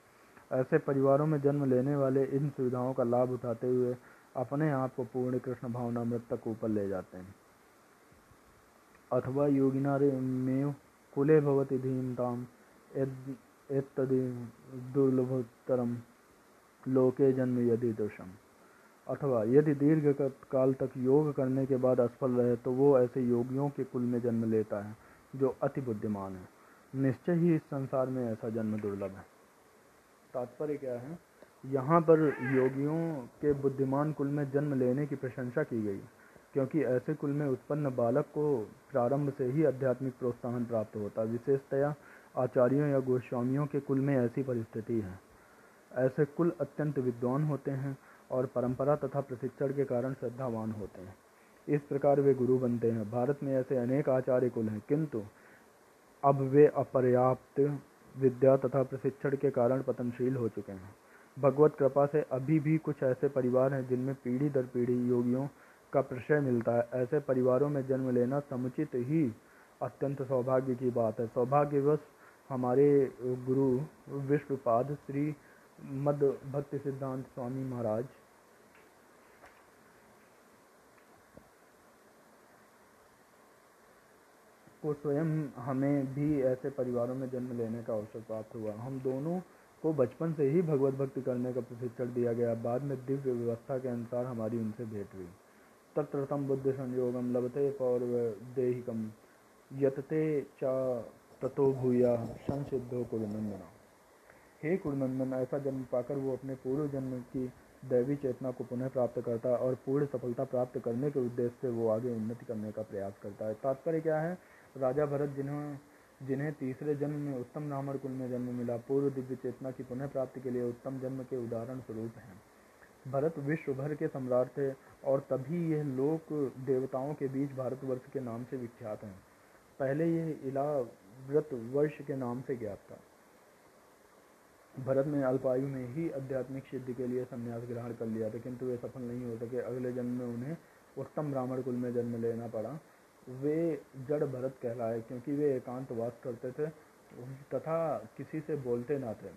ऐसे परिवारों में जन्म लेने वाले इन सुविधाओं का लाभ उठाते हुए अपने आप को पूर्ण कृष्ण भावनामृत तक ऊपर ले जाते हैं। अथवा योगिना में कुले भवती धीमताम एतदि लोके जन्म यदि दोषम। अथवा यदि दीर्घ काल तक योग करने के बाद असफल रहे तो वो ऐसे योगियों के कुल में जन्म लेता है। जो अति बुद्धिमान है। निश्चय ही इस संसार में ऐसा जन्म दुर्लभ है। तात्पर्य क्या है? यहाँ पर योगियों के बुद्धिमान कुल में जन्म लेने की प्रशंसा की गई, क्योंकि ऐसे कुल में उत्पन्न बालक को प्रारंभ से ही आध्यात्मिक प्रोत्साहन प्राप्त होता, विशेषतया आचार्यों या गोस्वामियों के कुल में ऐसी परिस्थिति है। ऐसे कुल अत्यंत विद्वान होते हैं और परंपरा तथा प्रशिक्षण के कारण श्रद्धावान होते हैं। इस प्रकार वे गुरु बनते हैं। भारत में ऐसे अनेक आचार्य कुल हैं, किंतु अब वे अपर्याप्त विद्या तथा प्रशिक्षण के कारण पतनशील हो चुके हैं। भगवत कृपा से अभी भी कुछ ऐसे परिवार हैं जिनमें पीढ़ी दर पीढ़ी योगियों का प्रशय मिलता है। ऐसे परिवारों में जन्म लेना समुचित ही अत्यंत सौभाग्य की बात है। सौभाग्यवश हमारे गुरु विश्वपाद श्री मद भक्ति सिद्धांत स्वामी महाराज को स्वयं हमें भी ऐसे परिवारों में जन्म लेने का अवसर प्राप्त हुआ। हम दोनों को बचपन से ही भगवत भक्ति करने का प्रशिक्षण दिया गया। बाद में दिव्य व्यवस्था के अनुसार हमारी उनसे भेंट हुई। तत्रतम बुद्ध संयोगम लभते पौर्व देहिकम यतते चा ततो भूया संसिद्धो कुरुनंदना। हे कुरुनंदन, ऐसा जन्म पाकर वो अपने पूर्व जन्म की दैवी चेतना को पुनः प्राप्त करता है और पूर्ण सफलता प्राप्त करने के उद्देश्य से वो आगे उन्नति करने का प्रयास करता है। तात्पर्य क्या है? राजा भरत जिन्होंने जिन्हें तीसरे जन्म में, उत्तम ब्राह्मण कुल में जन्म मिला, पूर्व दिव्य चेतना की पुनः प्राप्ति के लिए उत्तम जन्म के उदाहरण स्वरूप हैं। भरत विश्व भर के सम्राट थे और तभी यह लोक देवताओं के बीच भारतवर्ष के नाम से विख्यात हैं। पहले यह इला व्रत वर्ष के नाम से ज्ञात था। भरत ने अल्पायु में ही आध्यात्मिक सिद्धि के लिए संन्यास ग्रहण कर लिया था, किंतु वे सफल नहीं हो सके। अगले जन्म में उन्हें उत्तम ब्राह्मण कुल में जन्म लेना पड़ा। वे जड़ भरत कहलाए, क्योंकि वे एकांत वास करते थे, तथा किसी से बोलते ना थे।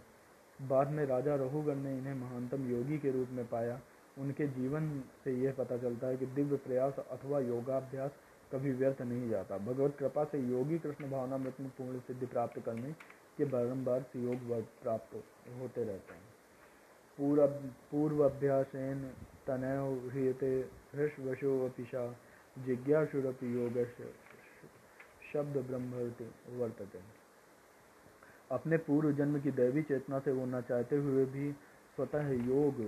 बाद में राजा रघुगण ने इन्हें महानतम योगी के रूप में पाया। उनके जीवन से यह पता चलता है कि दिव्य प्रयास अथवा योगाभ्यास कभी व्यर्थ नहीं जाता। भगवत कृपा से योगी कृष्ण भावना में पूर्ण सिद्धि प्राप्त करने के बारंबार योग प्राप्त होते रहते हैं। पूर्व पूर्व अभ्यासेन तनय ह्रियते हृषवशो अपिशा जिज्ञासुरपि योग शब्द ब्रह्म वर्तते। अपने पूर्व जन्म की दैवी चेतना से वो न चाहते हुए भी स्वतः योग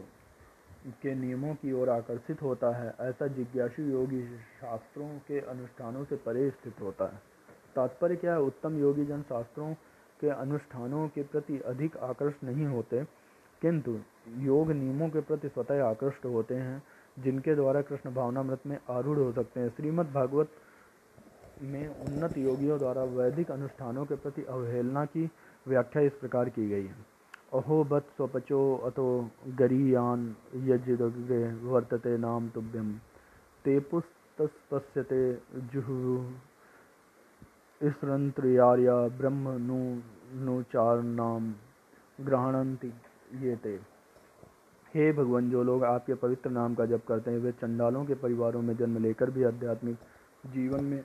के नियमों की ओर आकर्षित होता है। ऐसा जिज्ञासु योगी शास्त्रों के अनुष्ठानों से परे स्थित होता है। तात्पर्य क्या है? उत्तम योगी जन शास्त्रों के अनुष्ठानों के प्रति अधिक आकर्षित नहीं होते, किंतु योग नियमों के प्रति स्वतः आकृष्ट होते हैं। जिनके द्वारा कृष्ण भावनामृत में आरूढ़ हो सकते हैं। श्रीमद् भागवत में उन्नत योगियों द्वारा वैदिक अनुष्ठानों के प्रति अवहेलना की व्याख्या इस प्रकार की गई है। अहो बत स्वपचो अतो गरीयान यज्ञ वर्तते नाम तुभ्यम ते पुस्तस्पश्यते जुहु। ईश्वरंत्रियार्या ब्रह्म नु नुचार नाम ग्रहणंती ये ते हे भगवान, जो लोग आपके पवित्र नाम का जप करते हैं, वे चंडालों के परिवारों में जन्म लेकर भी आध्यात्मिक जीवन में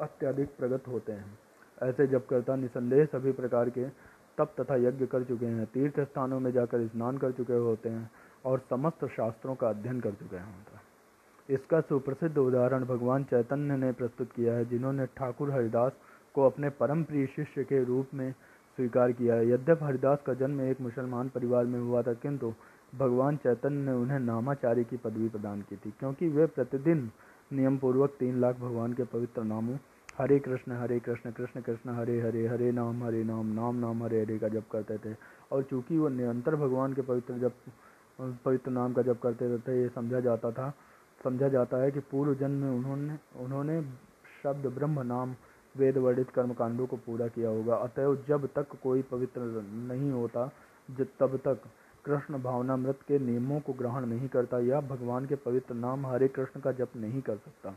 अत्यधिक प्रगत होते हैं। ऐसे जप करता निसंदेह सभी प्रकार के तप तथा यज्ञ कर चुके हैं तीर्थ स्थानों में जाकर स्नान कर चुके होते हैं और समस्त शास्त्रों का अध्ययन कर चुके हैं। इसका सुप्रसिद्ध उदाहरण भगवान चैतन्य ने प्रस्तुत किया है, जिन्होंने ठाकुर हरिदास को अपने परम प्रिय शिष्य के रूप में स्वीकार किया है। यद्यप हरिदास का जन्म एक मुसलमान परिवार में हुआ था, किंतु भगवान चैतन्य ने उन्हें नामाचार्य की पदवी प्रदान की थी, क्योंकि वे प्रतिदिन नियम पूर्वक तीन लाख भगवान के पवित्र नामों, हरे कृष्ण हरे कृष्ण कृष्ण कृष्ण, हरे हरे हरे नाम हरे नाम नाम नाम, हरे हरे का जप करते थे। और चूँकि वो निरंतर भगवान के पवित्र जप, पवित्र नाम का जप करते थे, ये समझा जाता था, समझा जाता है कि पूर्व जन्म में उन्होंने उन्होंने शब्द ब्रह्म नाम वेद वर्णित कर्मकांडों को पूरा किया होगा। अतएव जब तक कोई पवित्र नहीं होता, जब तब तक कृष्ण भावनामृत के नियमों को ग्रहण नहीं करता या भगवान के पवित्र नाम हरे कृष्ण का जप नहीं कर सकता।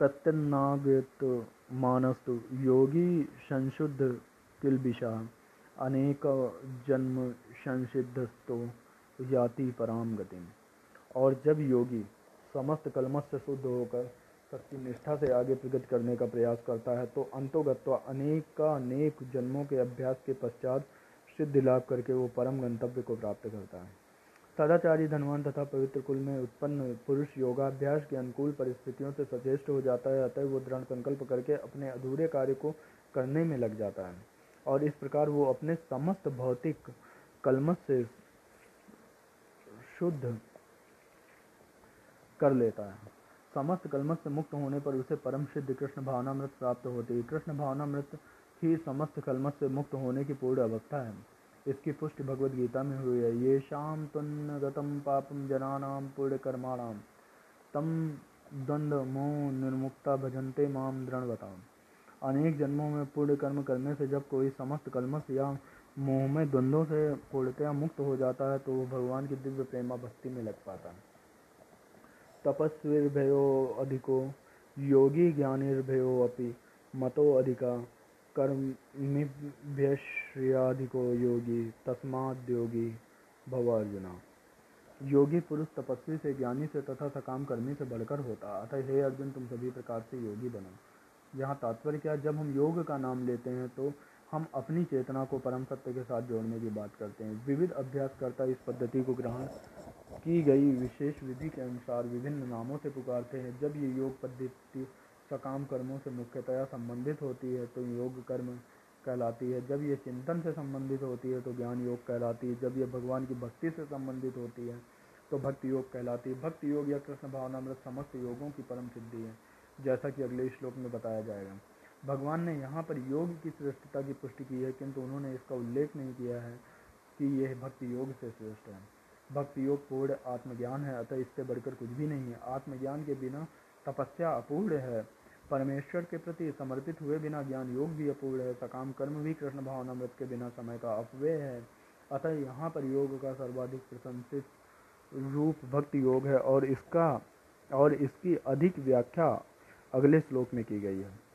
प्रत्यनागत मानस्तु, योगी संशुद्ध किलबिशा अनेक जन्म संसिद्धस्तो याति पराम गति और जब योगी समस्त कलमत से शुद्ध होकर सत्य निष्ठा से आगे प्रगति करने का प्रयास करता है तो अंतोगत्वा अनेक अनेक जन्मों के अभ्यास के पश्चात सिद्धि लाभ करके वो परम गंतव्य को प्राप्त करता है। सदाचारी धनवान तथा पवित्र कुल में उत्पन्न पुरुष योगाभ्यास के अनुकूल परिस्थितियों से सचेष्ट हो जाता है अतः वो दृढ़ संकल्प करके अपने अधूरे कार्य को करने में लग जाता है। और इस प्रकार वो अपने समस्त भौतिक कलमत से शुद्ध कर लेता है। समस्त कलमत से मुक्त होने पर उसे परम सिद्ध कृष्ण भावनामृत प्राप्त होती है। कृष्ण भावनामृत ही समस्त कलमत से मुक्त होने की पूर्ण अवस्था है। इसकी पुष्टि भगवद गीता में हुई है। ये शाम तुन्न गतम पापम जनानाम पुण्य कर्माणाम तम द्वंद मोह निर्मुक्ता भजनते माम दृढ़ बताओ अनेक जन्मों में पुण्य कर्म करने से जब कोई समस्त कलमश या मोह में द्वंद्वों से पूर्णतया मुक्त हो जाता है तो वो भगवान की दिव्य प्रेमा भक्ति में लग पाता है। तपस्वीर्भयो अधिको, योगी ज्ञानिर्भयो अपि, मतो अधिका कर्मिभ्यश्रियाधिको योगी तस्माद योगी भव अर्जुना योगी पुरुष तपस्वी से, ज्ञानी से तथा सकाम कर्मी से बढ़कर होता। अतः हे अर्जुन, तुम सभी प्रकार से योगी बनो। यहाँ तात्पर्य क्या, जब हम योग का नाम लेते हैं तो हम अपनी चेतना को परम सत्य के साथ जोड़ने की बात करते हैं। विविध अभ्यासकर्ता इस पद्धति को ग्रहण की गई विशेष विधि के अनुसार विभिन्न नामों से पुकारते हैं। जब ये योग पद्धति सकाम कर्मों से मुख्यतया संबंधित होती है तो योग कर्म कहलाती है। जब ये चिंतन से संबंधित होती है तो ज्ञान योग कहलाती है। जब ये भगवान की भक्ति से संबंधित होती है तो भक्ति योग कहलाती है। भक्ति योग या कृष्ण भावनामृत समस्त योगों की परम सिद्धि है, जैसा कि अगले श्लोक में बताया जाएगा। भगवान ने यहाँ पर योग की श्रेष्ठता की पुष्टि की है, किंतु उन्होंने इसका उल्लेख नहीं किया है कि यह भक्ति योग से श्रेष्ठ है। भक्ति योग पूर्ण आत्मज्ञान है, अतः इससे बढ़कर कुछ भी नहीं है। आत्मज्ञान के बिना तपस्या अपूर्ण है। परमेश्वर के प्रति समर्पित हुए बिना ज्ञान योग भी अपूर्ण है, सकाम कर्म भी कृष्ण भावनामृत के बिना समय का अपव्यय है। अतः यहाँ पर योग का सर्वाधिक प्रशंसित रूप भक्ति योग है और इसका, और इसकी अधिक व्याख्या अगले श्लोक में की गई है।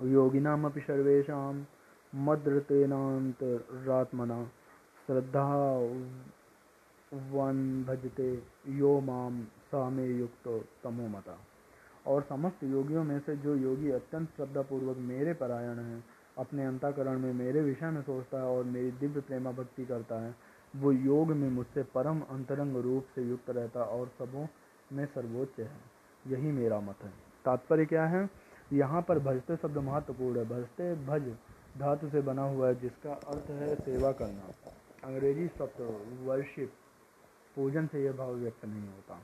योगिनामपि सर्वेषां मद्रतेनान्तरात्मना श्रद्धा वन भजते यो माम सा में युक्त तमो मता। और समस्त योगियों में से जो योगी अत्यंत श्रद्धापूर्वक मेरे परायण है, अपने अंताकरण में मेरे विषय में सोचता है और मेरी दिव्य प्रेमा भक्ति करता है, वो योग में मुझसे परम अंतरंग रूप से युक्त रहता और सबों में सर्वोच्च है। यही मेरा मत है। तात्पर्य क्या है? यहाँ पर भजते शब्द महत्वपूर्ण है। भजते भज धातु से बना हुआ है, जिसका अर्थ है सेवा करना। अंग्रेज़ी शब्द वर्शिप पूजन से यह भाव व्यक्त नहीं होता।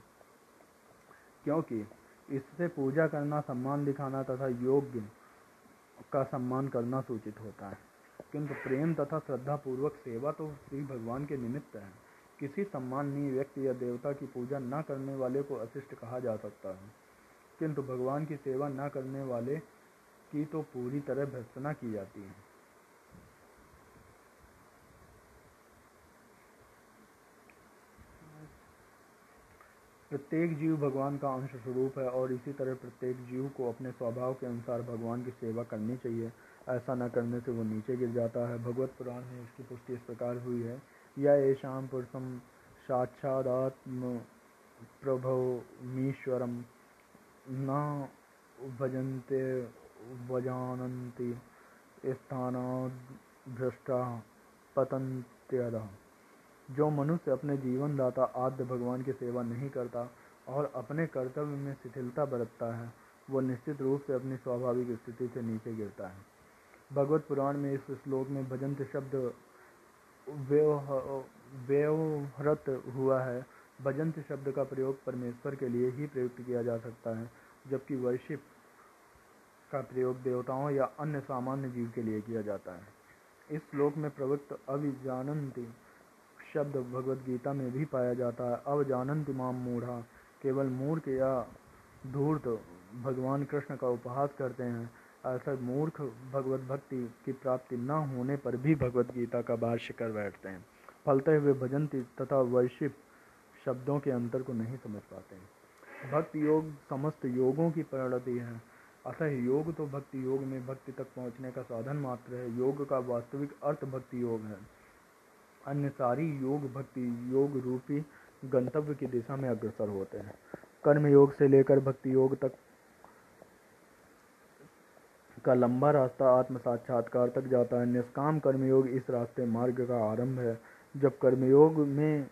क्योंकि इससे पूजा करना सम्मान दिखाना तथा योग्य का सम्मान करना सूचित होता है। किंतु प्रेम तथा श्रद्धा पूर्वक सेवा तो श्री भगवान के निमित्त है। किसी सम्माननीय व्यक्ति या देवता की पूजा न करने वाले को अशिष्ट कहा जा सकता है। किंतु भगवान की सेवा न करने वाले की तो पूरी तरह भर्सना की जाती है। प्रत्येक जीव भगवान का अंश स्वरूप है और इसी तरह प्रत्येक जीव को अपने स्वभाव के अनुसार भगवान की सेवा करनी चाहिए। ऐसा न करने से वो नीचे गिर जाता है। भगवत पुराण में इसकी पुष्टि इस प्रकार हुई है। या शाम पुरुषम साक्षादात्म प्रभवमीश्वरम न भजन्ते वजानन्ति स्थानाभ्रष्टा पतंत्यदा जो मनुष्य अपने जीवन दाता आद्य भगवान की सेवा नहीं करता और अपने कर्तव्य में शिथिलता बरतता है, वो निश्चित रूप से अपनी स्वाभाविक स्थिति से नीचे गिरता है। भगवत पुराण में इस श्लोक में भजंत शब्द व्यवहृत हुआ है। भजंत शब्द का प्रयोग परमेश्वर के लिए ही प्रयुक्त किया जा सकता है, जबकि वर्षिप का प्रयोग देवताओं या अन्य सामान्य जीव के लिए किया जाता है। इस श्लोक में प्रवृत्त अभिजानंती शब्द भगवत गीता में भी पाया जाता है। अब जानंत माम मूढ़ा। केवल मूर्ख या धूर्त भगवान कृष्ण का उपहास करते हैं। ऐसा मूर्ख भगवत भक्ति की प्राप्ति न होने पर भी भगवत गीता का भाष्य कर बैठते हैं। फलते हुए भजंती तथा वैश्विक शब्दों के अंतर को नहीं समझ पाते हैं। भक्ति योग समस्त योगों की परिणति है। अतः योग तो भक्ति योग में भक्ति तक पहुँचने का साधन मात्र है। योग का वास्तविक अर्थ भक्ति योग है। अन्य सारी योग भक्ति योग रूपी गंतव्य की दिशा में अग्रसर होते हैं। कर्म योग से लेकर भक्ति योग तक का लंबा रास्ता आत्म साक्षात्कार तक जाता है। निष्काम कर्मयोग इस रास्ते मार्ग का आरंभ है। जब कर्मयोग में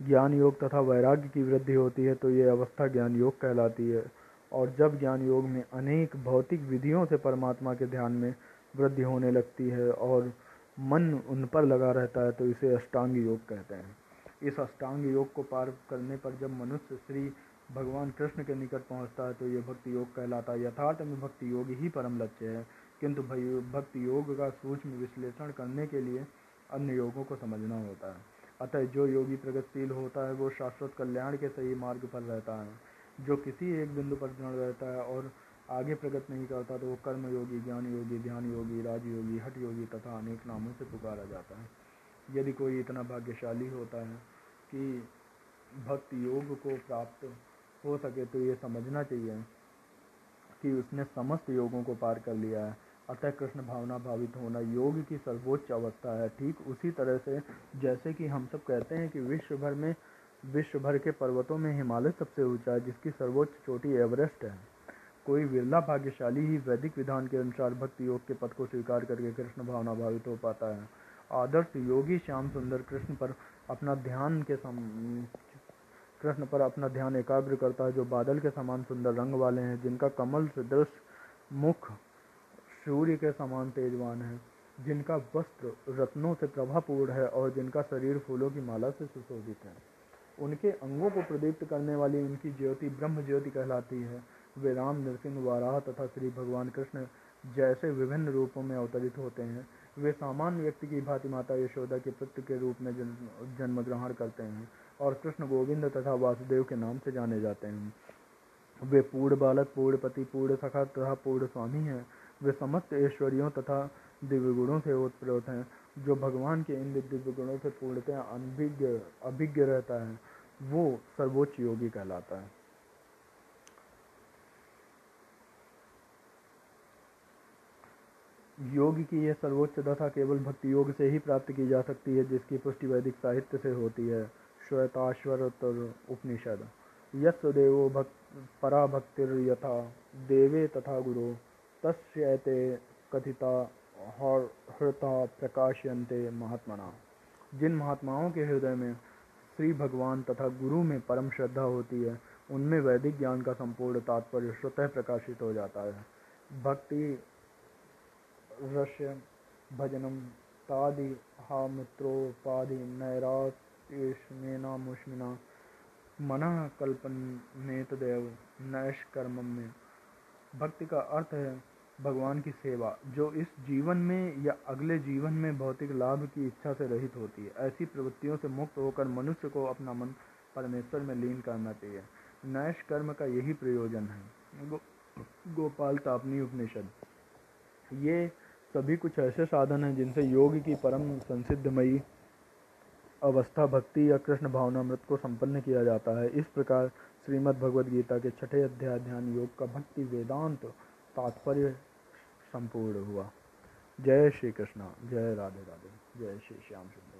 ज्ञान योग तथा वैराग्य की वृद्धि होती है तो ये अवस्था ज्ञान योग कहलाती है। और जब ज्ञान योग में अनेक भौतिक विधियों से परमात्मा के ध्यान में वृद्धि होने लगती है और मन उन पर लगा रहता है तो इसे अष्टांग योग कहते हैं। इस अष्टांग योग को पार करने पर जब मनुष्य श्री भगवान कृष्ण के निकट पहुँचता है तो ये भक्ति योग कहलाता है। यथार्थ में भक्ति योग ही परम लक्ष्य है, किंतु भक्ति योग का सूक्ष्म विश्लेषण करने के लिए अन्य योगों को समझना होता है। अतः जो योगी प्रगतिशील होता है, वो शाश्वत कल्याण के सही मार्ग पर रहता है, जो किसी एक बिंदु पर दृढ़ रहता है और आगे प्रकट नहीं करता तो वो कर्म योगी, ज्ञान योगी, ध्यान योगी, राज योगी हट योगी तथा अनेक नामों से पुकारा जाता है। यदि कोई इतना भाग्यशाली होता है कि भक्ति योग को प्राप्त हो सके तो ये समझना चाहिए कि उसने समस्त योगों को पार कर लिया है। अतः कृष्ण भावना भावित होना योग की सर्वोच्च अवस्था है। ठीक उसी तरह से जैसे कि हम सब कहते हैं कि विश्व भर में विश्व भर के पर्वतों में हिमालय सबसे ऊँचा है, जिसकी सर्वोच्च चोटी एवरेस्ट है। कोई विरला भाग्यशाली ही वैदिक विधान के अनुसार भक्ति योग के पद को स्वीकार करके कृष्ण भावना भावित हो पाता है। आदर्श योगी श्याम सुंदर कृष्ण पर अपना ध्यान के सम कृष्ण पर अपना ध्यान एकाग्र करता है, जो बादल के समान सुंदर रंग वाले हैं, जिनका कमल सदृश मुख सूर्य के समान तेजवान है, जिनका वस्त्र रत्नों से प्रभापूर्ण है और जिनका शरीर फूलों की माला से सुशोभित है। उनके अंगों को प्रदीप्त करने वाली उनकी ज्योति ब्रह्म ज्योति कहलाती है। वे राम नृसिंह, वाराह तथा श्री भगवान कृष्ण जैसे विभिन्न रूपों में अवतरित होते हैं। वे सामान्य व्यक्ति की भांति माता यशोदा के पुत्र के रूप में जन्म ग्रहण करते हैं और कृष्ण गोविंद तथा वासुदेव के नाम से जाने जाते हैं। वे पूर्ण बालक, पूर्ण पति, पूर्ण सखा तथा पूर्ण स्वामी हैं। वे समस्त ऐश्वर्यों तथा दिव्य गुणों से उत्प्रोत हैं, जो भगवान के इन दिव्य गुणों से पूर्णतः अनभिज्ञ, अभिज्ञ रहता है, वो सर्वोच्च योगी कहलाता है। योग की यह सर्वोच्च दशा केवल भक्ति योग से ही प्राप्त की जा सकती है, जिसकी पुष्टि वैदिक साहित्य से होती है। श्वेताश्वरोत्तर उपनिषद। यस्व देवो भक्त परा भक्तिर यथा देवे तथा गुरु तस्ते कथिता हृता प्रकाशयंते महात्मना। जिन महात्माओं के हृदय में श्री भगवान तथा गुरु में परम श्रद्धा होती है, उनमें वैदिक ज्ञान का संपूर्ण तात्पर्य स्वतः प्रकाशित हो जाता है। भक्ति रस्य भजनम तादि। हा मित्रोपाधि नैराश्मेना मुष्मिना मन कल्पनेतदेव नैष्कर्म में भक्ति का अर्थ है भगवान की सेवा जो इस जीवन में या अगले जीवन में भौतिक लाभ की इच्छा से रहित होती है। ऐसी प्रवृत्तियों से मुक्त होकर मनुष्य को अपना मन परमेश्वर में लीन करना चाहिए। नैश कर्म का यही प्रयोजन है। गो, गोपाल तापनी उपनिषद। ये सभी कुछ ऐसे साधन हैं जिनसे योग की परम संसिद्धमयी अवस्था, भक्ति या कृष्ण भावनामृत को संपन्न किया जाता है। इस प्रकार श्रीमद् भगवद गीता के छठे अध्याय ध्यान योग का भक्ति वेदांत तात्पर्य संपूर्ण हुआ। जय श्री कृष्णा। जय राधे राधे। जय श्री श्याम सुंदर।